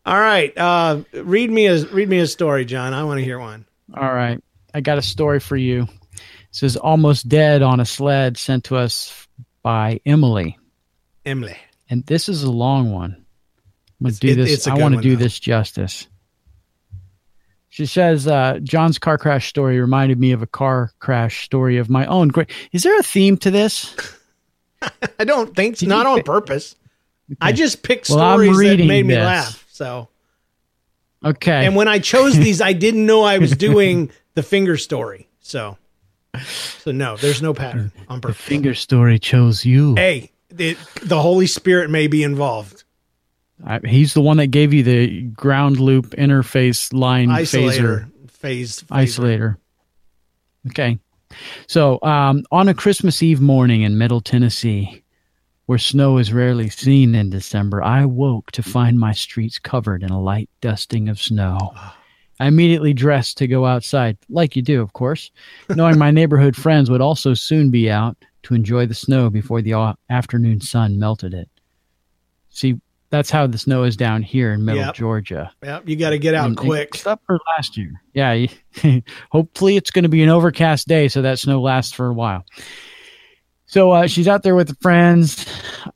All right. Uh, read me a read me a story, John. I want to hear one. All right. I got a story for you. It says almost dead on a sled sent to us by Emily. Emily. And this is a long one. I'm gonna It's- do this. I want to do though. this justice. She says, uh, John's car crash story reminded me of a car crash story of my own. Great. Is there a theme to this? I don't think it's not on purpose. I just picked Well, stories that made me this. laugh. So Okay. and when I chose these, I didn't know I was doing the finger story. So so no, there's no pattern on the purpose. finger story chose you. Hey, it, the Holy Spirit may be involved. I, he's the one that gave you the ground loop interface line Isolator, phaser. phase, phaser. isolator. Okay. So, um, on a Christmas Eve morning in Middle Tennessee, where snow is rarely seen in December, I woke to find my streets covered in a light dusting of snow. I immediately dressed to go outside, like you do, of course, knowing my neighborhood friends would also soon be out to enjoy the snow before the afternoon sun melted it. See, that's how the snow is down here in middle Yep. Georgia. Yep, you got to get out And- quick. Except for last year. Yeah. hopefully it's going to be an overcast day so that snow lasts for a while. So uh, she's out there with the friends.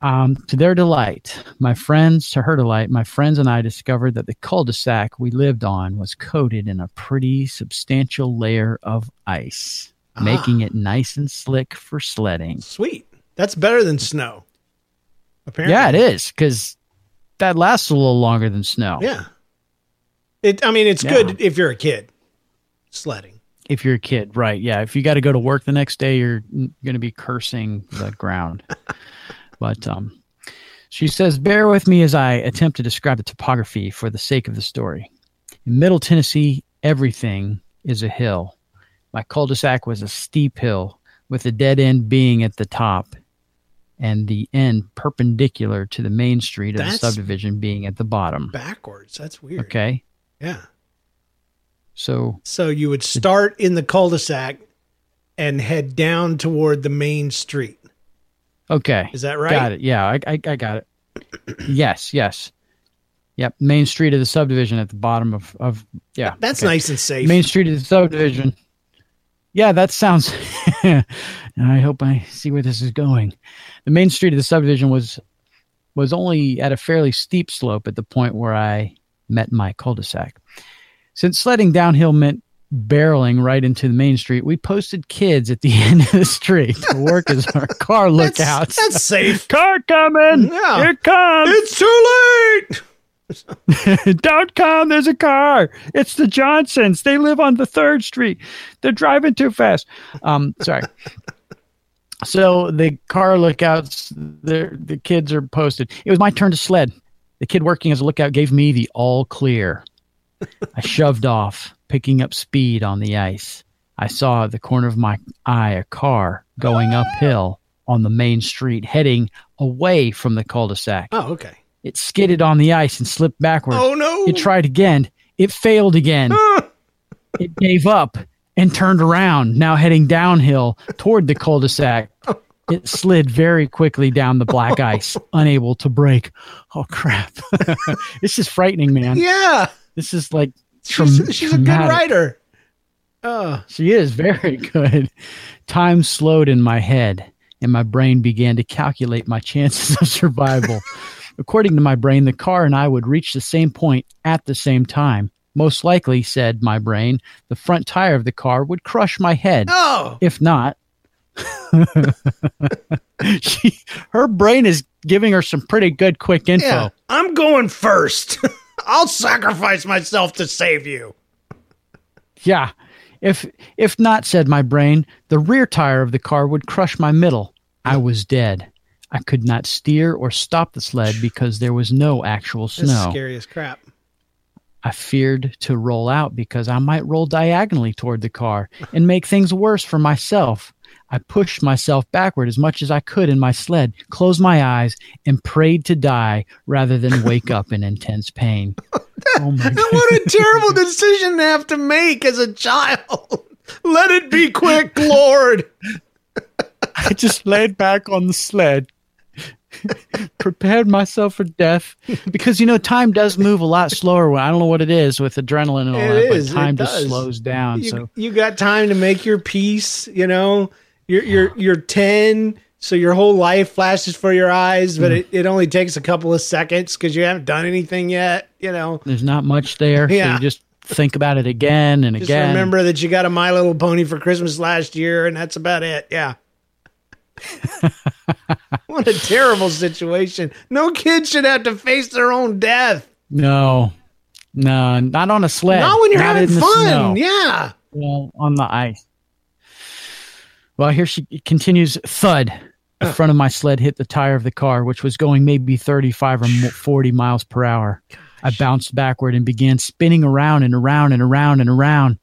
Um, to their delight, my friends, to her delight, my friends and I discovered that the cul-de-sac we lived on was coated in a pretty substantial layer of ice, Ah. making it nice and slick for sledding. Sweet. That's better than snow. Apparently. Yeah, it is because that lasts a little longer than snow. Yeah. It. I mean, it's Yeah. good if you're a kid sledding. if you're a kid, right? Yeah. If you got to go to work the next day, you're going to be cursing the ground. But um, she says, bear with me as I attempt to describe the topography for the sake of the story. In Middle Tennessee, everything is a hill. My cul-de-sac was a steep hill with the dead end being at the top and the end perpendicular to the main street of That's- the subdivision being at the bottom. Backwards. That's weird. Okay. Yeah. So So you would start in the cul-de-sac and head down toward the main street. Okay. Is that right? Got it. Yeah, I, I, I got it. yes, yes. Yep. Main street of the subdivision at the bottom of, of yeah. That's okay. nice and safe. Main street of the subdivision. Yeah, that sounds. I hope I see where this is going. The main street of the subdivision was was only at a fairly steep slope at the point where I met my cul-de-sac. Since sledding downhill meant barreling right into the main street, we posted kids at the end of the street to work as our car that's, lookouts. that's safe. car coming. Yeah. Here it comes. It's too late. Don't come. There's a car. It's the Johnsons. They live on the third street. They're driving too fast. Um, sorry. So the car lookouts, the the kids are posted. It was my turn to sled. The kid working as a lookout gave me the all clear. I shoved off, picking up speed on the ice. I saw at the corner of my eye a car going uphill on the main street, heading away from the cul-de-sac. Oh, okay. It skidded on the ice and slipped backward. Oh no. It tried again. It failed again. it gave up and turned around, now heading downhill toward the cul de sac. It slid very quickly down the black ice, unable to brake. Oh, crap. this is frightening, man. yeah. This is like She's, she's a good writer. Oh, uh, She is very good. Time slowed in my head, and my brain began to calculate my chances of survival. According to my brain, the car and I would reach the same point at the same time. Most likely, said my brain, the front tire of the car would crush my head. oh. If not, she, her brain is giving her some pretty good quick info. Yeah. I'm going first. I'll sacrifice myself to save you. Yeah. If if not, said my brain, the rear tire of the car would crush my middle. I was dead. I could not steer or stop the sled because there was no actual That's snow. scary as crap. I feared to roll out because I might roll diagonally toward the car and make things worse for myself. I pushed myself backward as much as I could in my sled, closed my eyes, and prayed to die rather than wake up in intense pain. Oh my And what a terrible decision to have to make as a child. Let it be quick, Lord. I just laid back on the sled, prepared myself for death because you know time does move a lot slower. When I don't know what it is with adrenaline and all It that, is, but time just slows down. You, so you got time to make your peace, you know. You're you're you're 10, so your whole life flashes for your eyes, Mm. but it, it only takes a couple of seconds because you haven't done anything yet, you know. there's not much there. So Yeah. you just think about it again and Just again. remember that you got a My Little Pony for Christmas last year, and that's about it. Yeah. what a terrible situation. No kid should have to face their own death. No, no, not on a sled. Not when you're having fun. snow. Yeah. Well, on the ice. Well, here she continues. Thud. The front of my sled hit the tire of the car, which was going maybe 35 or 40 miles per hour. I bounced backward and began spinning around and around and around and around.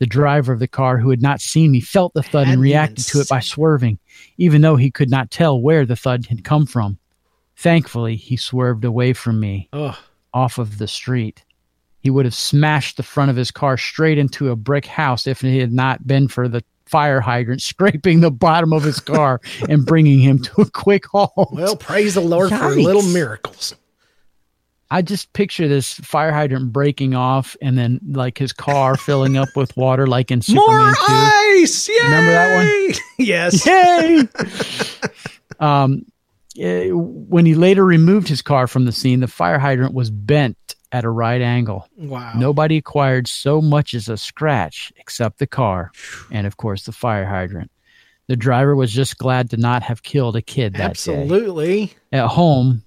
The driver of the car, who had not seen me, felt the thud and reacted to it by swerving, even though he could not tell where the thud had come from. Thankfully, he swerved away from me Oh, off of the street. He would have smashed the front of his car straight into a brick house if it had not been for the fire hydrant scraping the bottom of his car and bringing him to a quick halt. well, praise the Lord for little miracles. I just picture this fire hydrant breaking off and then like his car filling up with water like in More Superman 2. ice! Yay! Remember that one? yes. Yay! um, eh, when he later removed his car from the scene, the fire hydrant was bent at a right angle. Wow. Nobody acquired so much as a scratch except the car and, of course, the fire hydrant. The driver was just glad to not have killed a kid that day. Absolutely. At home,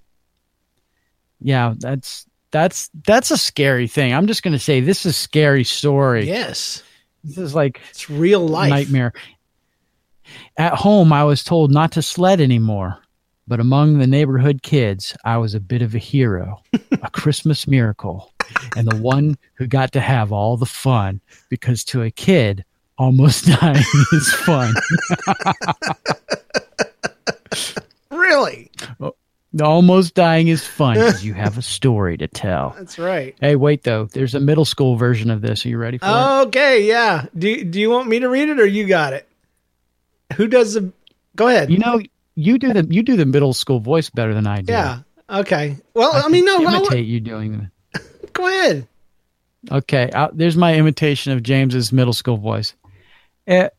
yeah, that's that's that's a scary thing. I'm just going to say this is a scary story. Yes. This is like It's real life. nightmare. At home, I was told not to sled anymore, but among the neighborhood kids, I was a bit of a hero, a Christmas miracle, and the one who got to have all the fun because to a kid, almost dying is fun. Really? Oh, almost dying is fun because you have a story to tell. That's right. Hey, wait though. There's a middle school version of this. Are you ready for it? Okay, yeah. Do do you want me to read it or you got it? Who does the Go ahead. You know, you do the you do the middle school voice better than I do. yeah. Okay. Well, I, mean, no, imitate you doing the go ahead. Okay, there's my imitation of James's middle school voice. It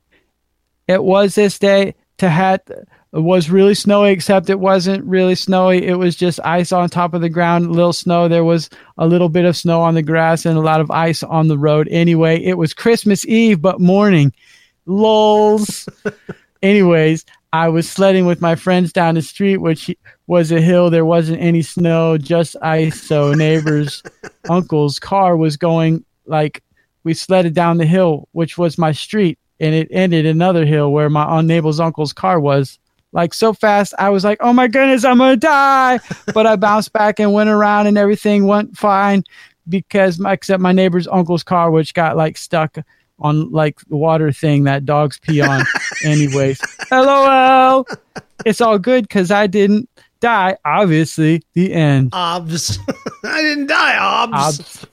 it was this day to had it was really snowy, except it wasn't really snowy. It was just ice on top of the ground, a little snow. There was a little bit of snow on the grass and a lot of ice on the road. Anyway, it was Christmas Eve, but morning. Lols. Anyways, I was sledding with my friends down the street, which was a hill. There wasn't any snow, just ice. So neighbor's uncle's car was going like we sledded down the hill, which was my street, and it ended another hill where my neighbor's uncle's car was. Like so fast, I was like, "Oh my goodness, I'm gonna die!" but I bounced back and went around, and everything went fine because my except my neighbor's uncle's car, which got like stuck on like the water thing that dogs pee on. Anyways, LOL. It's all good because I didn't die. Obviously, the end. Obs. I didn't die, Obs. Obs.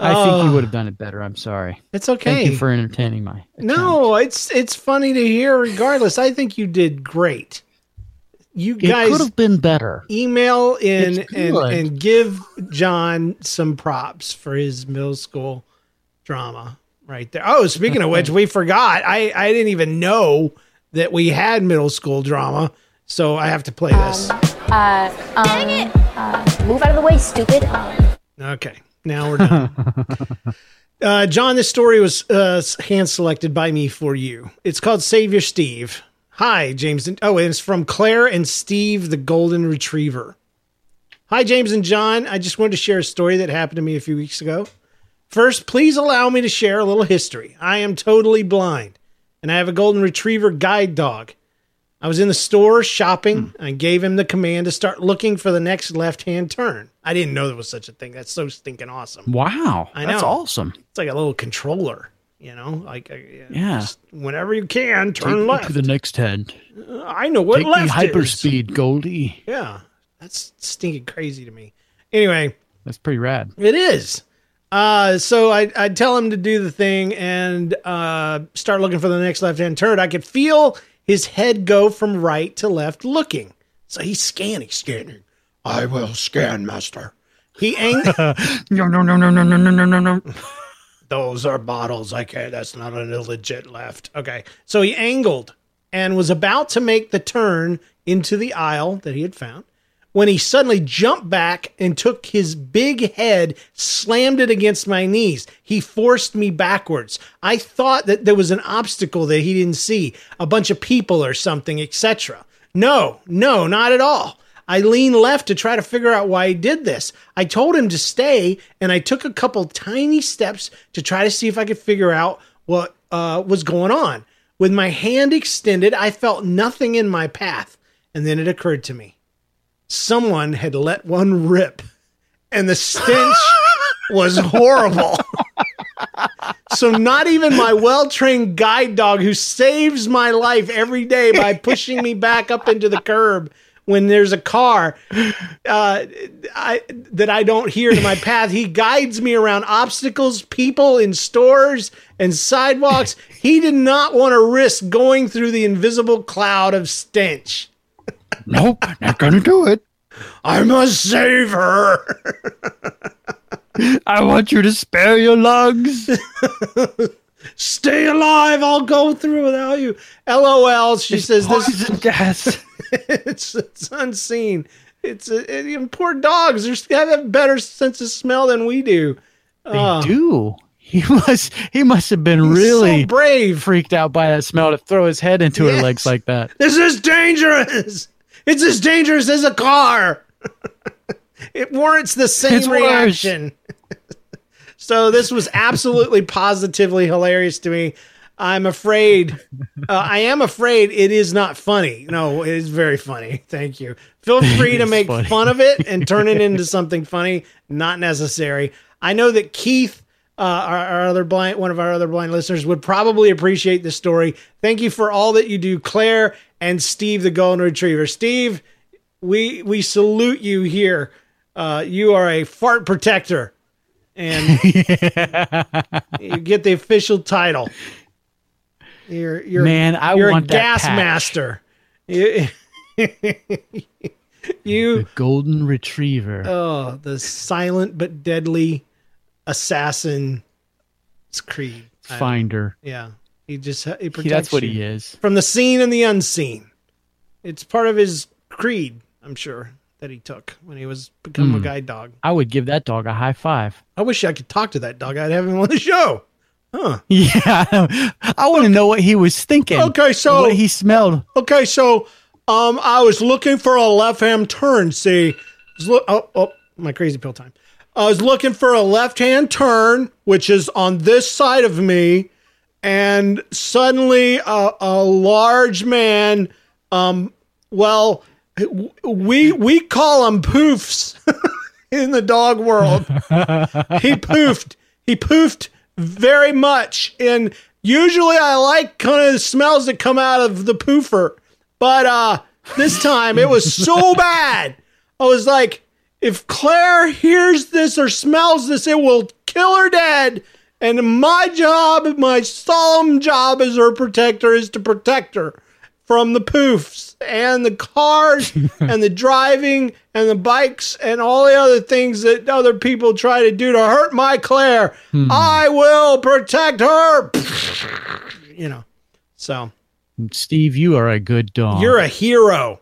I think you would have done it better. I'm sorry. It's okay. Thank you for entertaining my. attempt. no, it's it's funny to hear regardless. I think you did great. You it guys could have been better. email in and, and give John some props for his middle school drama right there. Oh, speaking of which, we forgot. I, I didn't even know that we had middle school drama. So I have to play this. Uh, um, uh, move out of the way, stupid. Um, Okay, now we're done. uh, John, this story was uh, hand selected by me for you. It's called Savior Steve. Hi, James. And, oh, and it's from Claire and Steve, the Golden Retriever. Hi, James and John. I just wanted to share a story that happened to me a few weeks ago. First, please allow me to share a little history. I am totally blind, and I have a Golden Retriever guide dog. I was in the store shopping. I gave him the command to start looking for the next left hand turn. I didn't know there was such a thing. That's so stinking awesome. Wow, I that's awesome. It's like a little controller, you know, like uh, Yeah. just whenever you can, turn me left. to the next head. I know what Take me left is. hyperspeed, Goldie. Yeah, that's stinking crazy to me. Anyway, That's pretty rad. it is. Uh, so I I tell him to do the thing and uh, start looking for the next left hand turn. I could feel his head go from right to left, looking. So he's scanning, scanning. I will scan, master. He ang- No, no, no, no, no, no, no, no, no, no. Those are bottles. I can't. That's not a legit left. Okay. So he angled and was about to make the turn into the aisle that he had found when he suddenly jumped back and took his big head, slammed it against my knees. He forced me backwards. I thought that there was an obstacle that he didn't see, a bunch of people or something, etc. No, no, not at all. I leaned left to try to figure out why he did this. I told him to stay, and I took a couple tiny steps to try to see if I could figure out what uh, was going on. With my hand extended, I felt nothing in my path, and then it occurred to me someone had let one rip, and the stench was horrible. So not even my well-trained guide dog who saves my life every day by pushing me back up into the curb when there's a car uh, I, that I don't hear to my path. He guides me around obstacles, people in stores and sidewalks. He did not want to risk going through the invisible cloud of stench. Nope, not gonna do it. I must save her. I want you to spare your lungs. Stay alive. I'll go through without you. LOL. She says this. Poison gas. it's, it's unseen. It's uh, it, poor dogs. They have a better sense of smell than we do. They do. He must. He must have been really so brave. freaked out by that smell to throw his head into her legs like that. This is dangerous. It's as dangerous as a car. it warrants the same It's reaction. so this was absolutely positively hilarious to me. I'm afraid, uh, I am afraid it is not funny. No, it is very funny. Thank you. Feel free to make funny. fun of it and turn it into something funny. Not necessary. I know that Keith, uh, our, our other blind, one of our other blind listeners, would probably appreciate this story. Thank you for all that you do, Claire and Steve, the Golden Retriever. Steve, we we salute you here. Uh, you are a fart protector, and you get the official title. You're you're Man, I you're want a gas patch. master. You, you The golden retriever. oh the silent but deadly assassin. Creed. Finder. yeah, he just he protects. He, that's what he is. from the seen and the unseen. It's part of his creed, I'm sure, that he took when he was become a Hmm. guide dog. I would give that dog a high five. I wish I could talk to that dog. I'd have him on the show. Huh. Yeah, I want to know what he was thinking. Okay, so- what he smelled. Okay, so um, I was looking for a left-hand turn. See, I was loo- oh, oh, my crazy pill time. I was looking for a left-hand turn, which is on this side of me, and suddenly a, a large man. Um, well, we we call them poofs in the dog world. he poofed. He poofed very much. And usually I like kind of the smells that come out of the poofer. But uh this time it was so bad. I was like, if Claire hears this or smells this, it will kill her dead. And my job, my solemn job as her protector is to protect her from the poofs and the cars and the driving and the bikes and all the other things that other people try to do to hurt my Claire. Hmm. I will protect her. You know. So Steve, you are a good dog. you're a hero.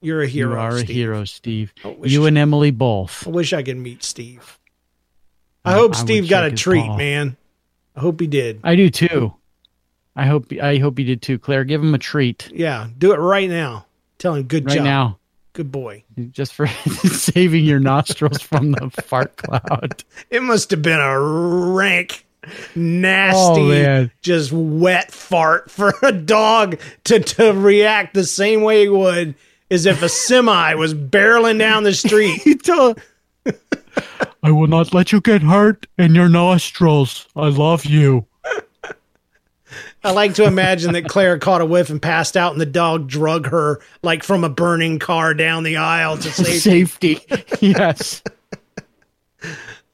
You're a hero. You are Steve. a hero, Steve. You and Emily both. I wish I could meet Steve. I hope I would Steve got a treat, paw. man. I hope he did. I do too. I hope I hope you did too, Claire. Give him a treat Yeah, do it right now. Tell him good right job. now, Good boy. just for saving your nostrils from the fart cloud. It must have been a rank, nasty, Oh, just wet fart for a dog to, to react the same way he would as if a semi was barreling down the street. You tell. I will not let you get hurt in your nostrils. I love you. I like to imagine that Claire caught a whiff and passed out, and the dog drug her like from a burning car down the aisle to safety. Safety. yes.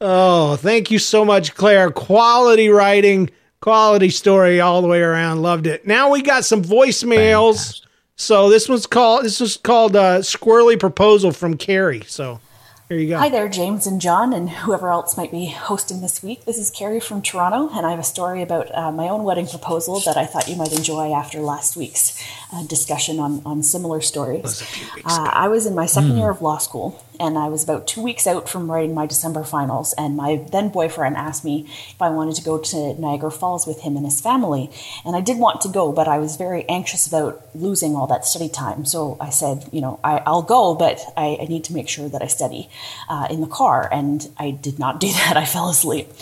Oh, thank you so much, Claire. Quality writing, quality story all the way around. Loved it. Now we got some voicemails. So this one's called this was called uh, Squirrely Proposal from Carrie. So here you go. Hi there, James and John, and whoever else might be hosting this week. This is Carrie from Toronto, and I have a story about uh, my own wedding proposal that I thought you might enjoy after last week's uh, discussion on, on similar stories. Uh, I was in my second year of law school, and I was about two weeks out from writing my December finals, and my then boyfriend asked me if I wanted to go to Niagara Falls with him and his family. And I did want to go, but I was very anxious about losing all that study time. So I said, you know, I, I'll go, but I, I need to make sure that I study uh, in the car. And I did not do that. I fell asleep.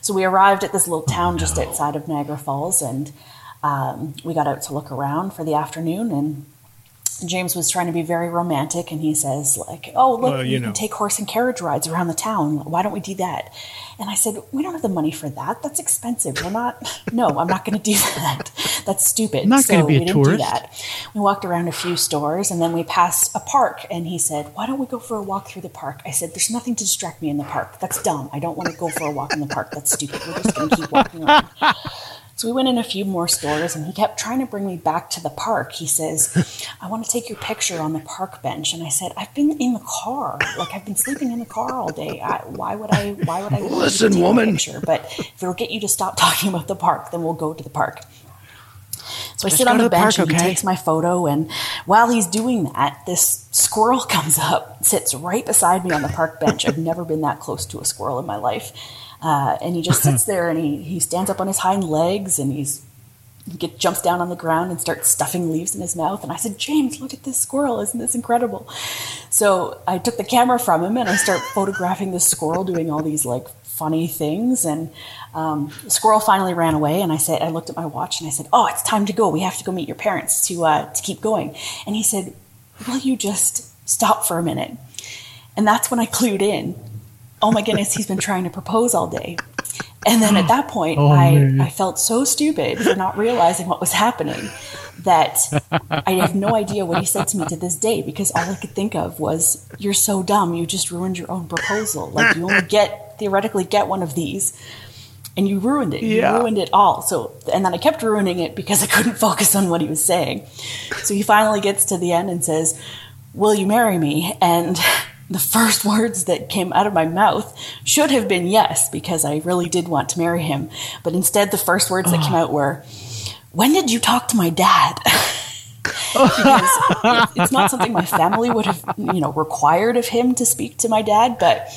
So we arrived at this little town just outside of Niagara Falls, and um, we got out to look around for the afternoon and James was trying to be very romantic and he says like, "Oh, look, Well, you, you can take horse and carriage rides around the town. Why don't we do that?" And I said, "We don't have the money for that. That's expensive. We're not No, I'm not going to do that. That's stupid." I'm not gonna be a we didn't do tourist. that. We walked around a few stores and then we passed a park and he said, "Why don't we go for a walk through the park?" I said, "There's nothing to distract me in the park. That's dumb. I don't want to go for a walk in the park. That's stupid. We're just going to keep walking around." So we went in a few more stores and he kept trying to bring me back to the park. He says, I want to take your picture on the park bench. And I said, I've been in the car. Like I've been sleeping in the car all day. I, why would I, why would I want to Listen, woman. picture? But if it'll get you to stop talking about the park, then we'll go to the park. So I Just sit on the, the bench park, and he okay? takes my photo. And while he's doing that, this squirrel comes up, sits right beside me on the park bench. I've never been that close to a squirrel in my life. Uh, and he just sits there and he, he stands up on his hind legs and he's he get, jumps down on the ground and starts stuffing leaves in his mouth. And I said, James, look at this squirrel. Isn't this incredible? So I took the camera from him and I start photographing this squirrel doing all these like funny things. And um, the squirrel finally ran away. And I said, I looked at my watch and I said, Oh, it's time to go. We have to go meet your parents to uh, to keep going. And he said, Will you just stop for a minute? And that's when I clued in. Oh my goodness, he's been trying to propose all day. And then at that point, Oh, I, man. I felt so stupid for not realizing what was happening that I have no idea what he said to me to this day because all I could think of was, You're so dumb. You just ruined your own proposal. Like, you only get, theoretically, get one of these. And you ruined it. Yeah. You ruined it all. So, and then I kept ruining it because I couldn't focus on what he was saying. So he finally gets to the end and says, Will you marry me? And the first words that came out of my mouth should have been yes, because I really did want to marry him. But instead, the first words that came out were, When did you talk to my dad? because it's not something my family would have, you know, required of him to speak to my dad, but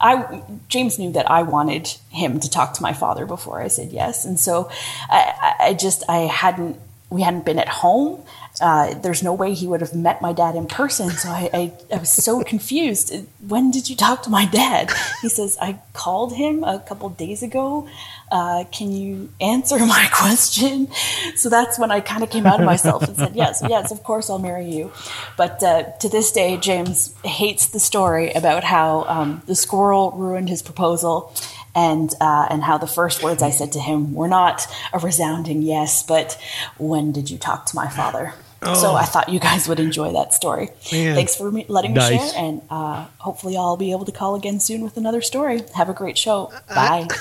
I James knew that I wanted him to talk to my father before I said yes, and so I, I I just I hadn't we hadn't been at home. Uh, there's no way he would have met my dad in person, so I, I, I was so confused. When did you talk to my dad? He says I called him a couple days ago. Uh, can you answer my question? So that's when I kind of came out of myself and said, yes, yes, of course I'll marry you. But uh, to this day, James hates the story about how um, the squirrel ruined his proposal and uh, and how the first words I said to him were not a resounding yes, but when did you talk to my father? So I thought you guys would enjoy that story. Man. Thanks for me, letting Nice. me share, and uh, hopefully I'll be able to call again soon with another story. Have a great show. Bye.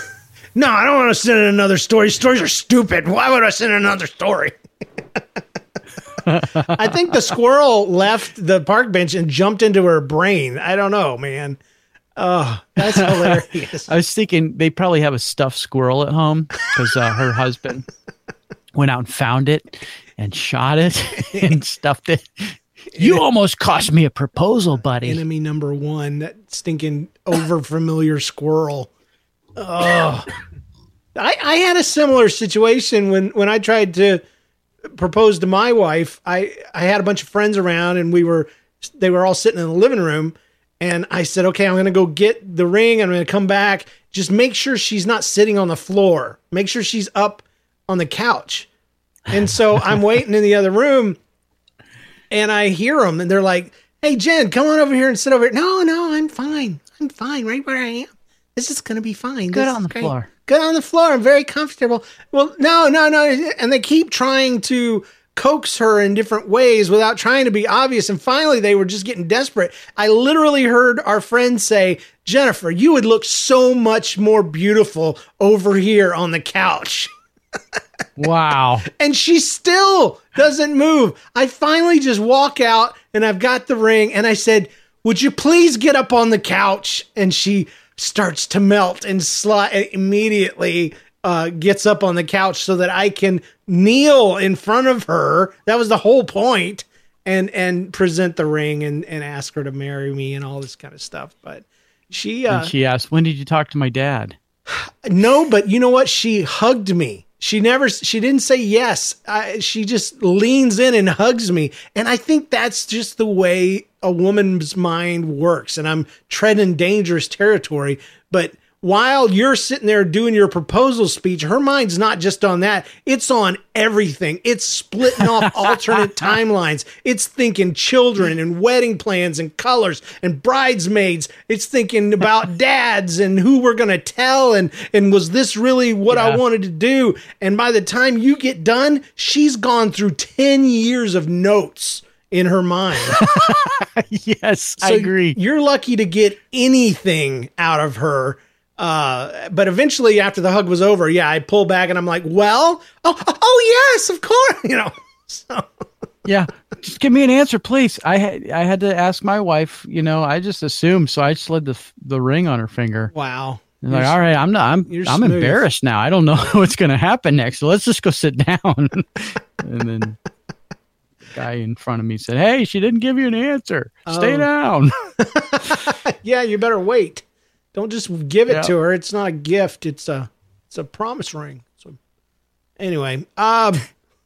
No, I don't want to send in another story. Stories are stupid. Why would I send in another story? I think the squirrel left the park bench and jumped into her brain. I don't know, man. Oh, that's hilarious. I was thinking they probably have a stuffed squirrel at home because uh, her husband went out and found it and shot it and stuffed it. You almost cost me a proposal, buddy. Enemy number one, that stinking over familiar squirrel. Oh, I, I had a similar situation when when I tried to propose to my wife. I I had a bunch of friends around and we were they were all sitting in the living room and I said, "Okay, I'm going to go get the ring. I'm going to come back. Just make sure she's not sitting on the floor. Make sure she's up on the couch." And so I'm waiting in the other room and I hear them and they're like, "Hey Jen, come on over here and sit over here." No, no, I'm fine. I'm fine right where I am. This is going to be fine. Good This on the great. floor. Good on the floor. I'm very comfortable. Well, no, no, no. And they keep trying to coax her in different ways without trying to be obvious. And finally, they were just getting desperate. I literally heard our friend say, Jennifer, you would look so much more beautiful over here on the couch. wow. And she still doesn't move. I finally just walk out and I've got the ring and I said, Would you please get up on the couch? And she starts to melt and slide immediately uh, gets up on the couch so that I can kneel in front of her. That was the whole. And and present the ring and, and ask her to marry me and all this kind of stuff. But she uh and she asked, "When did you talk to my dad?" no, but you know what? She hugged me. She never, she didn't say yes. I, she just leans in and hugs me. And I think that's just the way a woman's mind works. And I'm treading dangerous territory. But while you're sitting there doing your proposal speech, her mind's not just on that. It's on everything. It's splitting off alternate timelines. It's thinking children and wedding plans and colors and bridesmaids. It's thinking about dads and who we're going to tell. And, and was this really what I wanted to do? And by the time you get done, she's gone through 10 years of notes in her mind. yes, I agree. You're lucky to get anything out of her. Uh, but eventually, after the hug was over, yeah, I pull back and I'm like, "Well, oh, oh yes, of course," you know. So Yeah, just give me an answer, please. I had I had to ask my wife. You know, I just assumed, so I slid the the ring on her finger. wow, like, all right, I'm not. I'm I'm smooth. embarrassed now. I don't know what's going to happen next. So let's just go sit down. and then the guy in front of me said, "Hey, she didn't give you an answer. Stay Oh. down." yeah, you better wait. Don't just give it Yeah. to her. It's not a gift. It's a it's a promise ring. So anyway, um,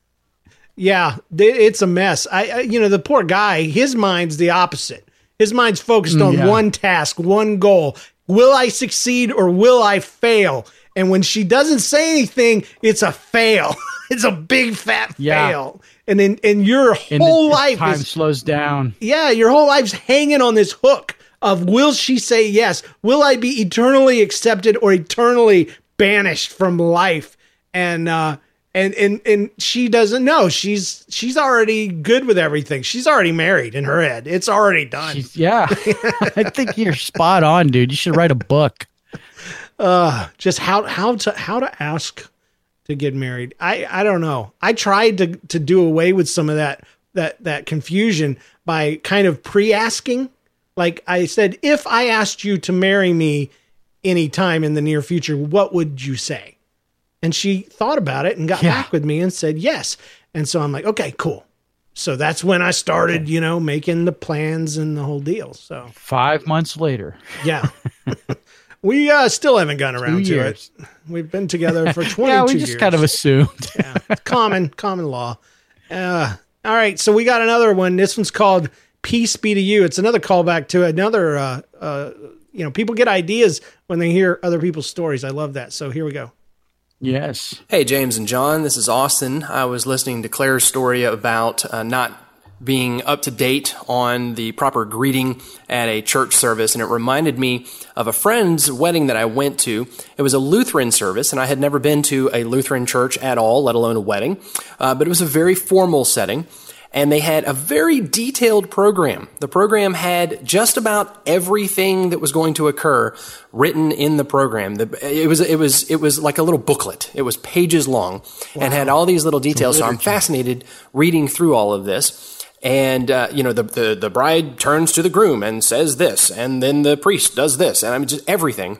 yeah, it's a mess. I, I you know the poor guy. His mind's the opposite. His mind's focused Mm, on yeah. one task, one goal. Will I succeed or will I fail? And when she doesn't say anything, it's a fail. it's a big fat Yeah. fail. And then and your And whole the, life time is slows down. yeah, your whole life's hanging on this hook of will she say yes? Will I be eternally accepted or eternally banished from life? And uh and and and she doesn't know. She's she's already good with everything. She's already married in her head. It's already done. She's- yeah, I think you're spot on, dude. You should write a book. uh just how how to how to ask to get married. I I don't know. I tried to to do away with some of that that that confusion by kind of pre-asking. Like I said, if I asked you to marry me anytime in the near future, what would you say? And she thought about it and got Yeah. back with me and said yes. And so I'm like, okay, cool. So that's when I started, you know, making the plans and the whole deal. So Five months later, yeah. we uh, still haven't gone around to years. it. We've been together for 22 yeah, we just years. kind of assumed. yeah, common common law. Uh, all right, so we got another one. This one's called "Peace Be to You." It's another callback to another. Uh, uh, you know, people get ideas when they hear other people's stories. I love that. So here we go. yes. Hey, James and John, this is Austin. I was listening to Claire's story about uh, not being up to date on the proper greeting at a church service, and it reminded me of a friend's wedding that I went to. It was a Lutheran service, and I had never been to a Lutheran church at all, let alone a wedding, uh, but it was a very formal setting. And they had a very detailed program. The program had just about everything that was going to occur written in the program. The, it was it was it was like a little booklet. It was pages long and had all these little details. So I'm fascinated reading through all of this. And uh, you know, the, the the bride turns to the groom and says this, and then the priest does this, and I mean, just everything.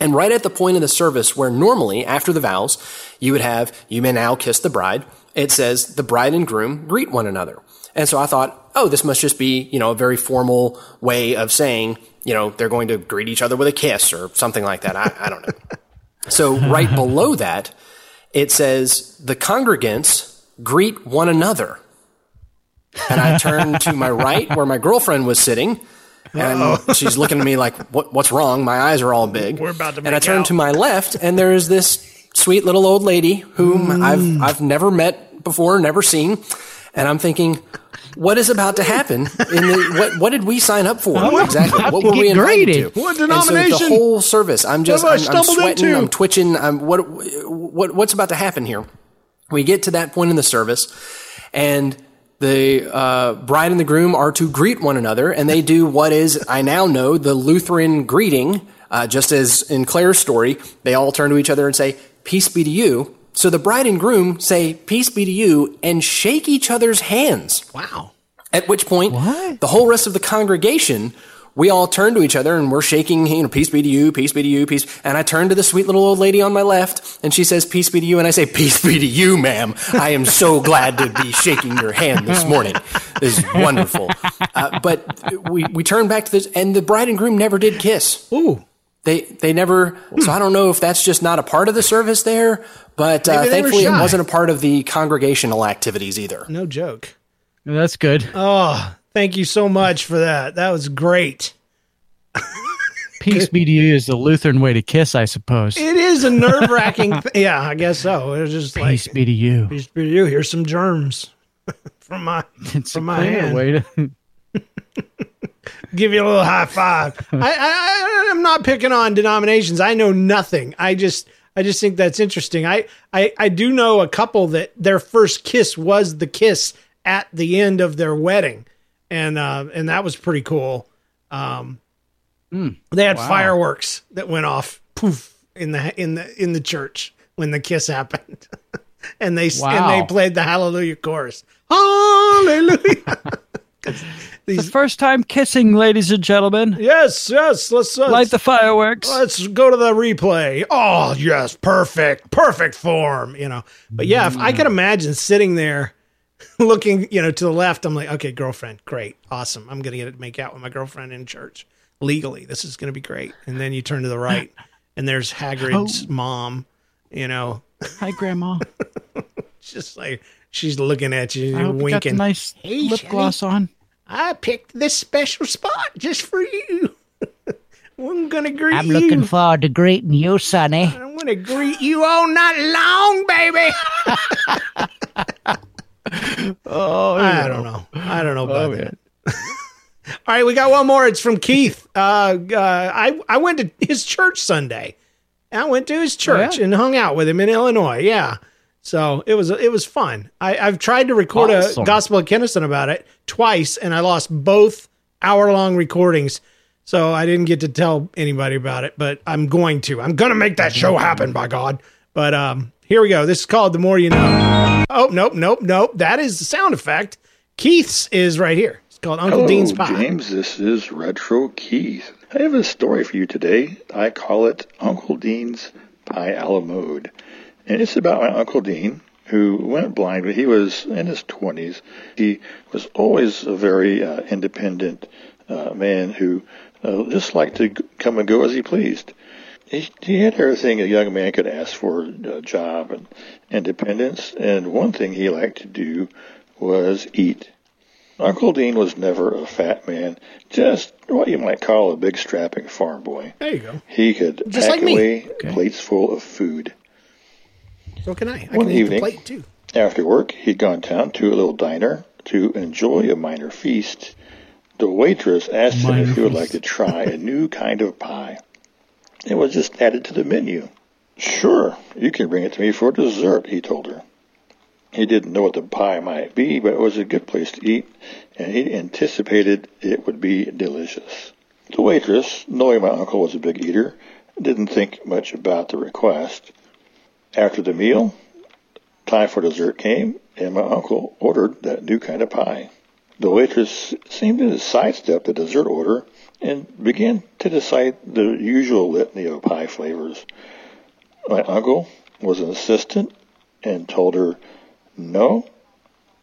And right at the point of the service where normally, after the vows, you would have, you may now kiss the bride, it says the bride and groom greet one another. And so I thought, oh, this must just be, you know, a very formal way of saying, you know, they're going to greet each other with a kiss or something like that. I, I don't know. So right below that, it says the congregants greet one another. And I turned to my right where my girlfriend was sitting. And she's looking at me like, what, what's wrong? My eyes are all big. We're about to And I turned out. to my left and there is this sweet little old lady whom Mm. I've, I've never met before, never seen. And I'm thinking, what is about to happen? In the, what, what did we sign up for exactly? What were we invited graded? to? What And so denomination? the whole service, I'm just, I'm, I'm sweating, into? I'm twitching. I'm, what, what, what's about to happen here? We get to that point in the service, and the uh, bride and the groom are to greet one another, and they do what is, I now know, the Lutheran greeting. Uh, just as in Claire's story, they all turn to each other and say, Peace be to you. So the bride and groom say, Peace be to you, and shake each other's hands. Wow. At which point, the whole rest of the congregation, we all turn to each other and we're shaking, you know, peace be to you, peace be to you, peace. And I turn to the sweet little old lady on my left and she says, peace be to you. And I say, peace be to you, ma'am. I am so glad to be shaking your hand this morning. This is wonderful. Uh, but we, we turn back to this and the bride and groom never did kiss. Ooh. They they never. So I don't know if that's just not a part of the service there, but uh, Maybe they were thankfully it wasn't a part of the congregational activities either. No joke. That's good. Oh, thank you so much for that. That was great. Peace be to you is the Lutheran way to kiss, I suppose. It is a nerve wracking. th- yeah, I guess so. It was just like Peace be to you. peace be to you. Here's some germs from my It's from a my cleaner hand. way to. give you a little high five. I, I, I'm not picking on denominations. I know nothing. I just I just think that's interesting. I, I I do know a couple that their first kiss was the kiss at the end of their wedding, and uh, and that was pretty cool. Um, they had wow. fireworks that went off poof in the in the in the church when the kiss happened, and they and they played the Hallelujah chorus. Hallelujah. The first time kissing, ladies and gentlemen. Yes, yes. Let's, let's Light the fireworks. Let's go to the replay. Oh, yes, perfect, perfect form. You know, but yeah, if I could mm. imagine sitting there, looking, you know, to the left, I'm like, okay, girlfriend, great, awesome. I'm gonna get to make out with my girlfriend in church legally. This is gonna be great. And then you turn to the right, and there's Hagrid's oh. mom. You know, Hi, Grandma. just like she's looking at you, I hope you got the winking. nice Hey, lip gloss on. I picked this special spot just for you. I'm gonna greet I'm you. looking forward to greeting you, Sonny. I'm gonna greet you all night long, baby. Oh, I don't know. I don't know about Oh, that. All right, we got one more. It's from Keith. Uh, uh, I I went to his church Sunday. I went to his church yeah? and hung out with him in Illinois. Yeah, so it was it was fun. I, I've tried to record Awesome. a gospel of Kennison about it twice, and I lost both hour long recordings. So I didn't get to tell anybody about it, but I'm going to. I'm gonna make that show happen, by God. But um, here we go. This is called "The More You Know." Oh nope, nope, nope. That is the sound effect. Keith's is right here. It's called Uncle Hello, Dean's Pie. James. This is Retro Keith. I have a story for you today. I call it Uncle Dean's Pie a la mode. And it's about my Uncle Dean, who went blind when he was in his 20s. He was always a very uh, independent uh, man who uh, just liked to come and go as he pleased. He, he had everything a young man could ask for a job and independence, and one thing he liked to do was eat. Uncle Dean was never a fat man, just what you might call a big strapping farm boy. There you go. He could Just pack like me. away Okay. plates full of food. So can I? I One can evening, plate too. After work, he'd gone down to a little diner to enjoy a minor feast. The waitress asked him Minor if he would like to try a new kind of pie. It was just added to the menu. Sure, you can bring it to me for dessert, he told her. He didn't know what the pie might be, but it was a good place to eat, and he anticipated it would be delicious. The waitress, knowing my uncle was a big eater, didn't think much about the request. After the meal, time for dessert came, and my uncle ordered that new kind of pie. The waitress seemed to sidestep the dessert order and began to decide the usual litany of pie flavors. My uncle was insistent and told her, No,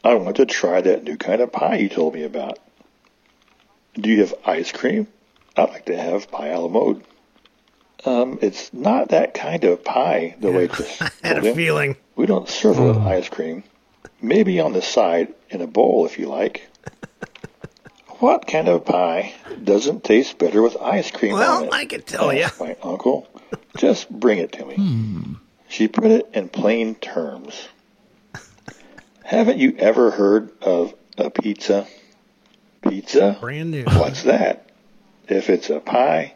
I want to try that new kind of pie you told me about. Do you have ice cream? I'd like to have pie a la mode. Um, it's not that kind of pie, the waitress Had a feeling. We don't serve it with ice cream. Maybe on the side in a bowl if you like. What kind of pie doesn't taste better with ice cream on Well, it? I can tell you. My uncle. Just bring it to me. She put it in plain terms. Haven't you ever heard of a pizza? Pizza? Brand new. What's that? If it's a pie,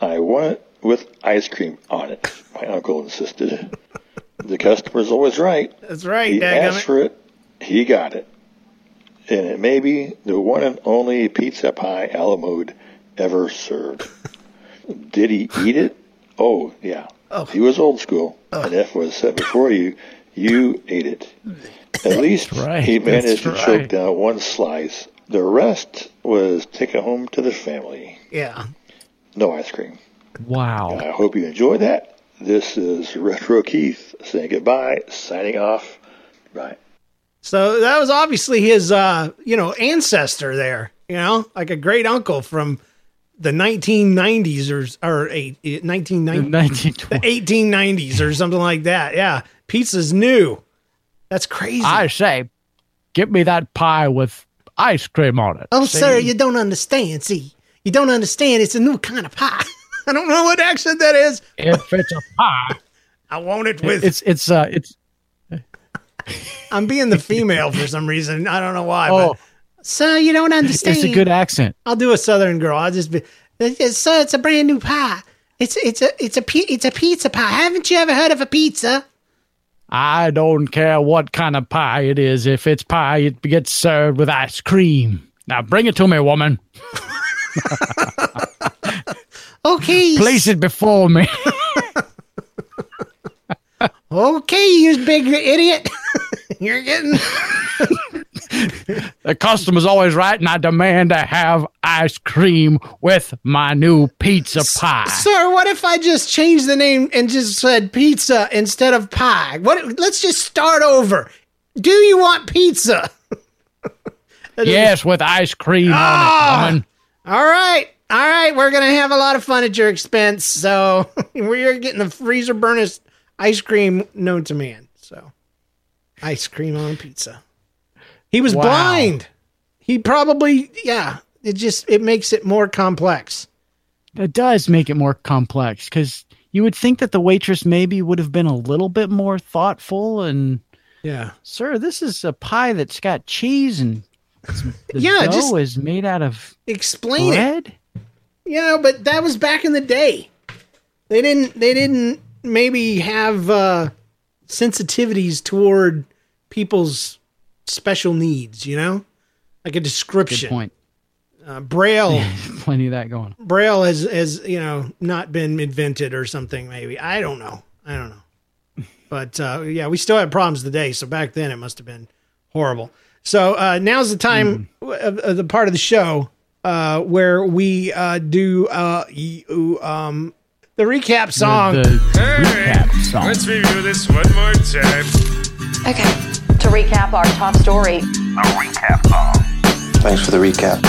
I want it with ice cream on it, my uncle insisted. The customer's always right. That's right, He asked for it, he got it. And it may be the one and only pizza pie a la mode ever served. Did he eat it? Oh, yeah. Oh. He was old school. And if it was set before you, you ate it. At least right, he managed that's to choke down one slice. The rest was taken home to the family. Yeah. No ice cream. Wow. I hope you enjoyed that. This is Retro Keith saying goodbye, signing off. Bye. So that was obviously his, uh, you know, ancestor there. You know, like a great uncle from the 1990s or or eight, 1990, the 1890s or something like that. Yeah, pizza's new. That's crazy. I say, give me that pie with ice cream on it. oh, See? sir, you don't understand. See, you don't understand. It's a new kind of pie. I don't know what accent that is. If it's a pie, I want it with. it's it's uh it's I'm being the female for some reason. I don't know why. oh But, so you don't understand. it's a good accent. I'll do a Southern girl. I'll just be. It's, so it's a brand new pie. It's it's a it's a it's a pizza pie. Haven't you ever heard of a pizza? I don't care what kind of pie it is. If it's pie, it gets served with ice cream. Now bring it to me, woman. Okay. Place it before me. Okay, you big idiot. You're getting. the customer's always right, and I demand to have ice cream with my new pizza pie. Sir, what if I just changed the name and just said pizza instead of pie? What? Let's just start over. Do you want pizza? yes, with ice cream Ah! on it, woman. All right. All right. We're going to have a lot of fun at your expense. So we're getting the freezer burnest ice cream known to man. So ice cream on pizza. He was Wow. blind. He probably, yeah. It just, it makes it more complex. It does make it more complex because you would think that the waitress maybe would have been a little bit more thoughtful and, Yeah. sir, this is a pie that's got cheese and Yeah, dough just is made out of Explain it. You know, but that was back in the day. They didn't they didn't maybe have uh sensitivities toward people's special needs, you know? Like a Good description. point. Uh, Braille Plenty of that going. Braille has has, you know, not been invented or something maybe. I don't know. I don't know. But uh yeah, we still have problems today, so back then it must have been horrible. So uh now's the time of, of the part of the show uh where we uh do uh y- um the recap song. The, the recap song. Let's review this one more time. Okay, to recap our top story. Recap song. Thanks for the recap.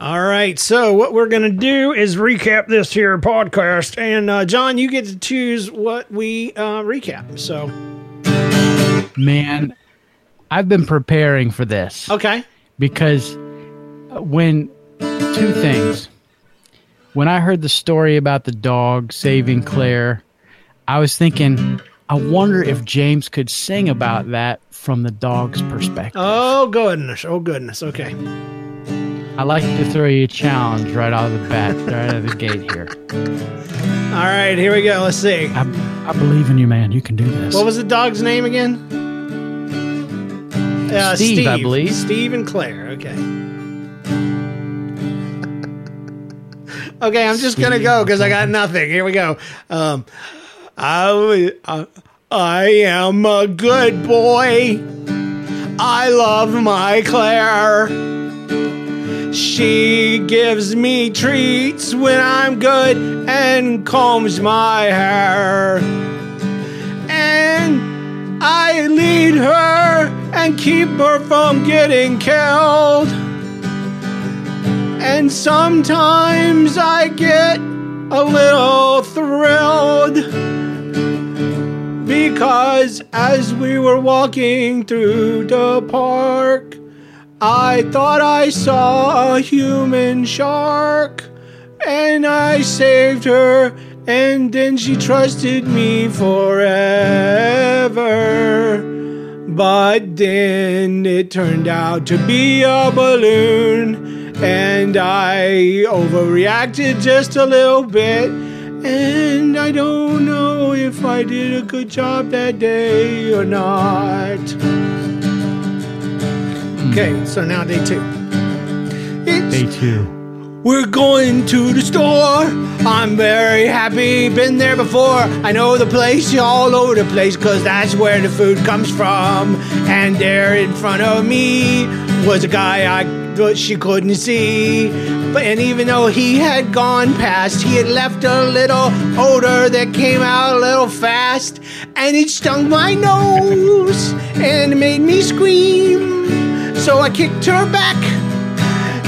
All right, so what we're gonna do is recap this here podcast, and uh, John, you get to choose what we uh, recap. So, Man, I've been preparing for this. okay, because when two things when i heard the story about the dog saving claire i was thinking i wonder if james could sing about that from the dog's perspective oh goodness, oh goodness, okay. i like to throw you a challenge right out of the bat right out of the gate here All right, here we go. Let's see. i, I believe in you man you can do this What was the dog's name again? Uh, Steve, I believe. Steve and Claire. Okay. Okay, I'm just gonna go because I got nothing. Here we go. Um, I, I I am a good boy. I love my Claire. She gives me treats when I'm good and combs my hair. And I lead her and keep her from getting killed. And sometimes I get a little thrilled because as we were walking through the park, I thought I saw a human shark and I saved her and then she trusted me forever. But then it turned out to be a balloon and I overreacted just a little bit and I don't know if I did a good job that day or not. Okay, so now day two. It's day two we're going to the store. I'm very happy, been there before. I know the place all over the place, cause that's where the food comes from. And there in front of me was a guy I thought she couldn't see. But and even though he had gone past, he had left a little odor that came out a little fast. And it stung my nose and made me scream. So I kicked her back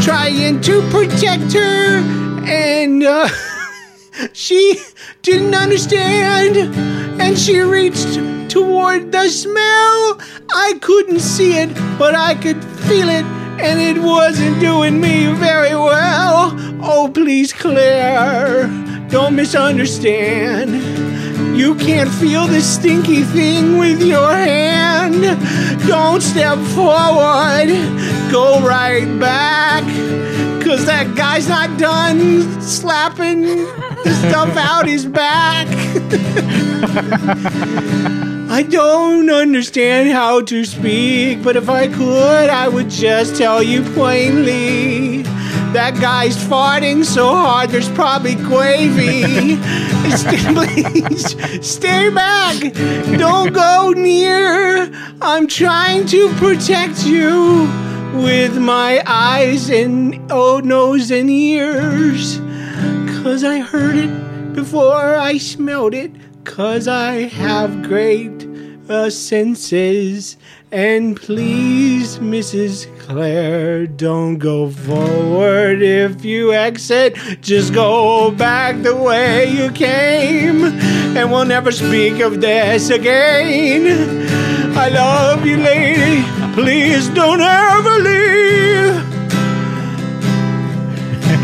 trying to protect her, and uh, she didn't understand, and she reached toward the smell. I couldn't see it, but I could feel it, and it wasn't doing me very well. Oh, please, Claire, Don't misunderstand. You can't feel this stinky thing with your hand. Don't step forward. Go right back. Cause that guy's not done slapping the stuff out his back. I don't understand how to speak, but if I could, I would just tell you plainly. That guy's farting so hard, there's probably gravy. Please stay back. Don't go near. I'm trying to protect you with my eyes and oh, nose and ears. Cause I heard it before I smelled it. Cause I have great uh, senses. And please, Mrs. Claire, don't go forward if you exit. Just go back the way you came, and we'll never speak of this again. I love you, lady. Please don't ever leave.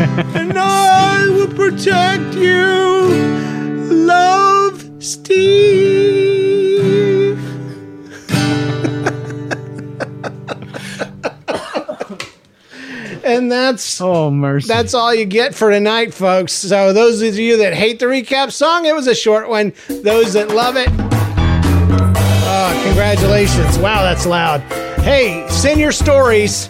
and I will protect you. Love, Steve. and that's oh mercy. That's all you get for tonight, folks. So those of you that hate the recap song, it was a short one. Those that love it, oh, congratulations! Wow, that's loud. Hey, send your stories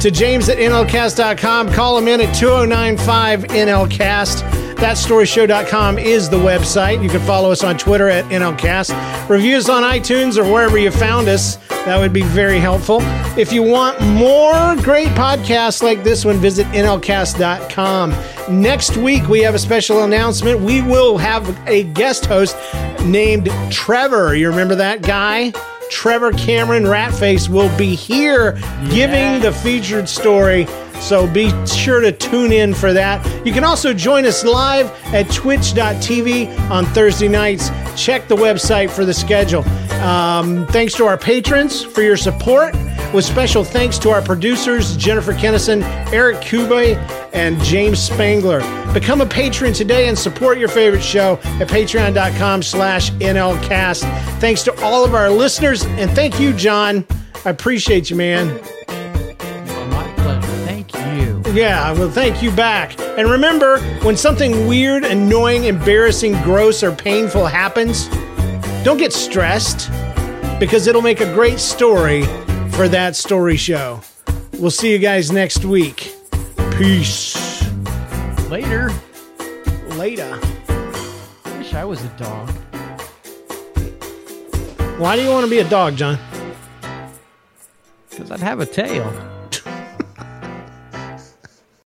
to James at NLCast.com. Call him in at 2095 NLCast. ThatStoryShow.com is the website. You can follow us on Twitter at NLCast. Reviews on iTunes or wherever you found us. That would be very helpful. If you want more great podcasts like this one, visit NLCast.com. Next week, we have a special announcement. We will have a guest host named Trevor. You remember that guy? Trevor Cameron Ratface will be here yeah. giving the featured story. So be sure to tune in for that. You can also join us live at twitch.tv on Thursday nights. Check the website for the schedule. Um, thanks to our patrons for your support. With special thanks to our producers, Jennifer Kennison, Eric Kube, and James Spangler. Become a patron today and support your favorite show at patreon.com slash NLCast. Thanks to all of our listeners, and thank you, John. I appreciate you, man. Yeah, well, thank you back. And remember, when something weird, annoying, embarrassing, gross, or painful happens, don't get stressed because it'll make a great story for that story show. We'll see you guys next week. Peace. Later. Later. I wish I was a dog. Why do you want to be a dog, John? Because I'd have a tail.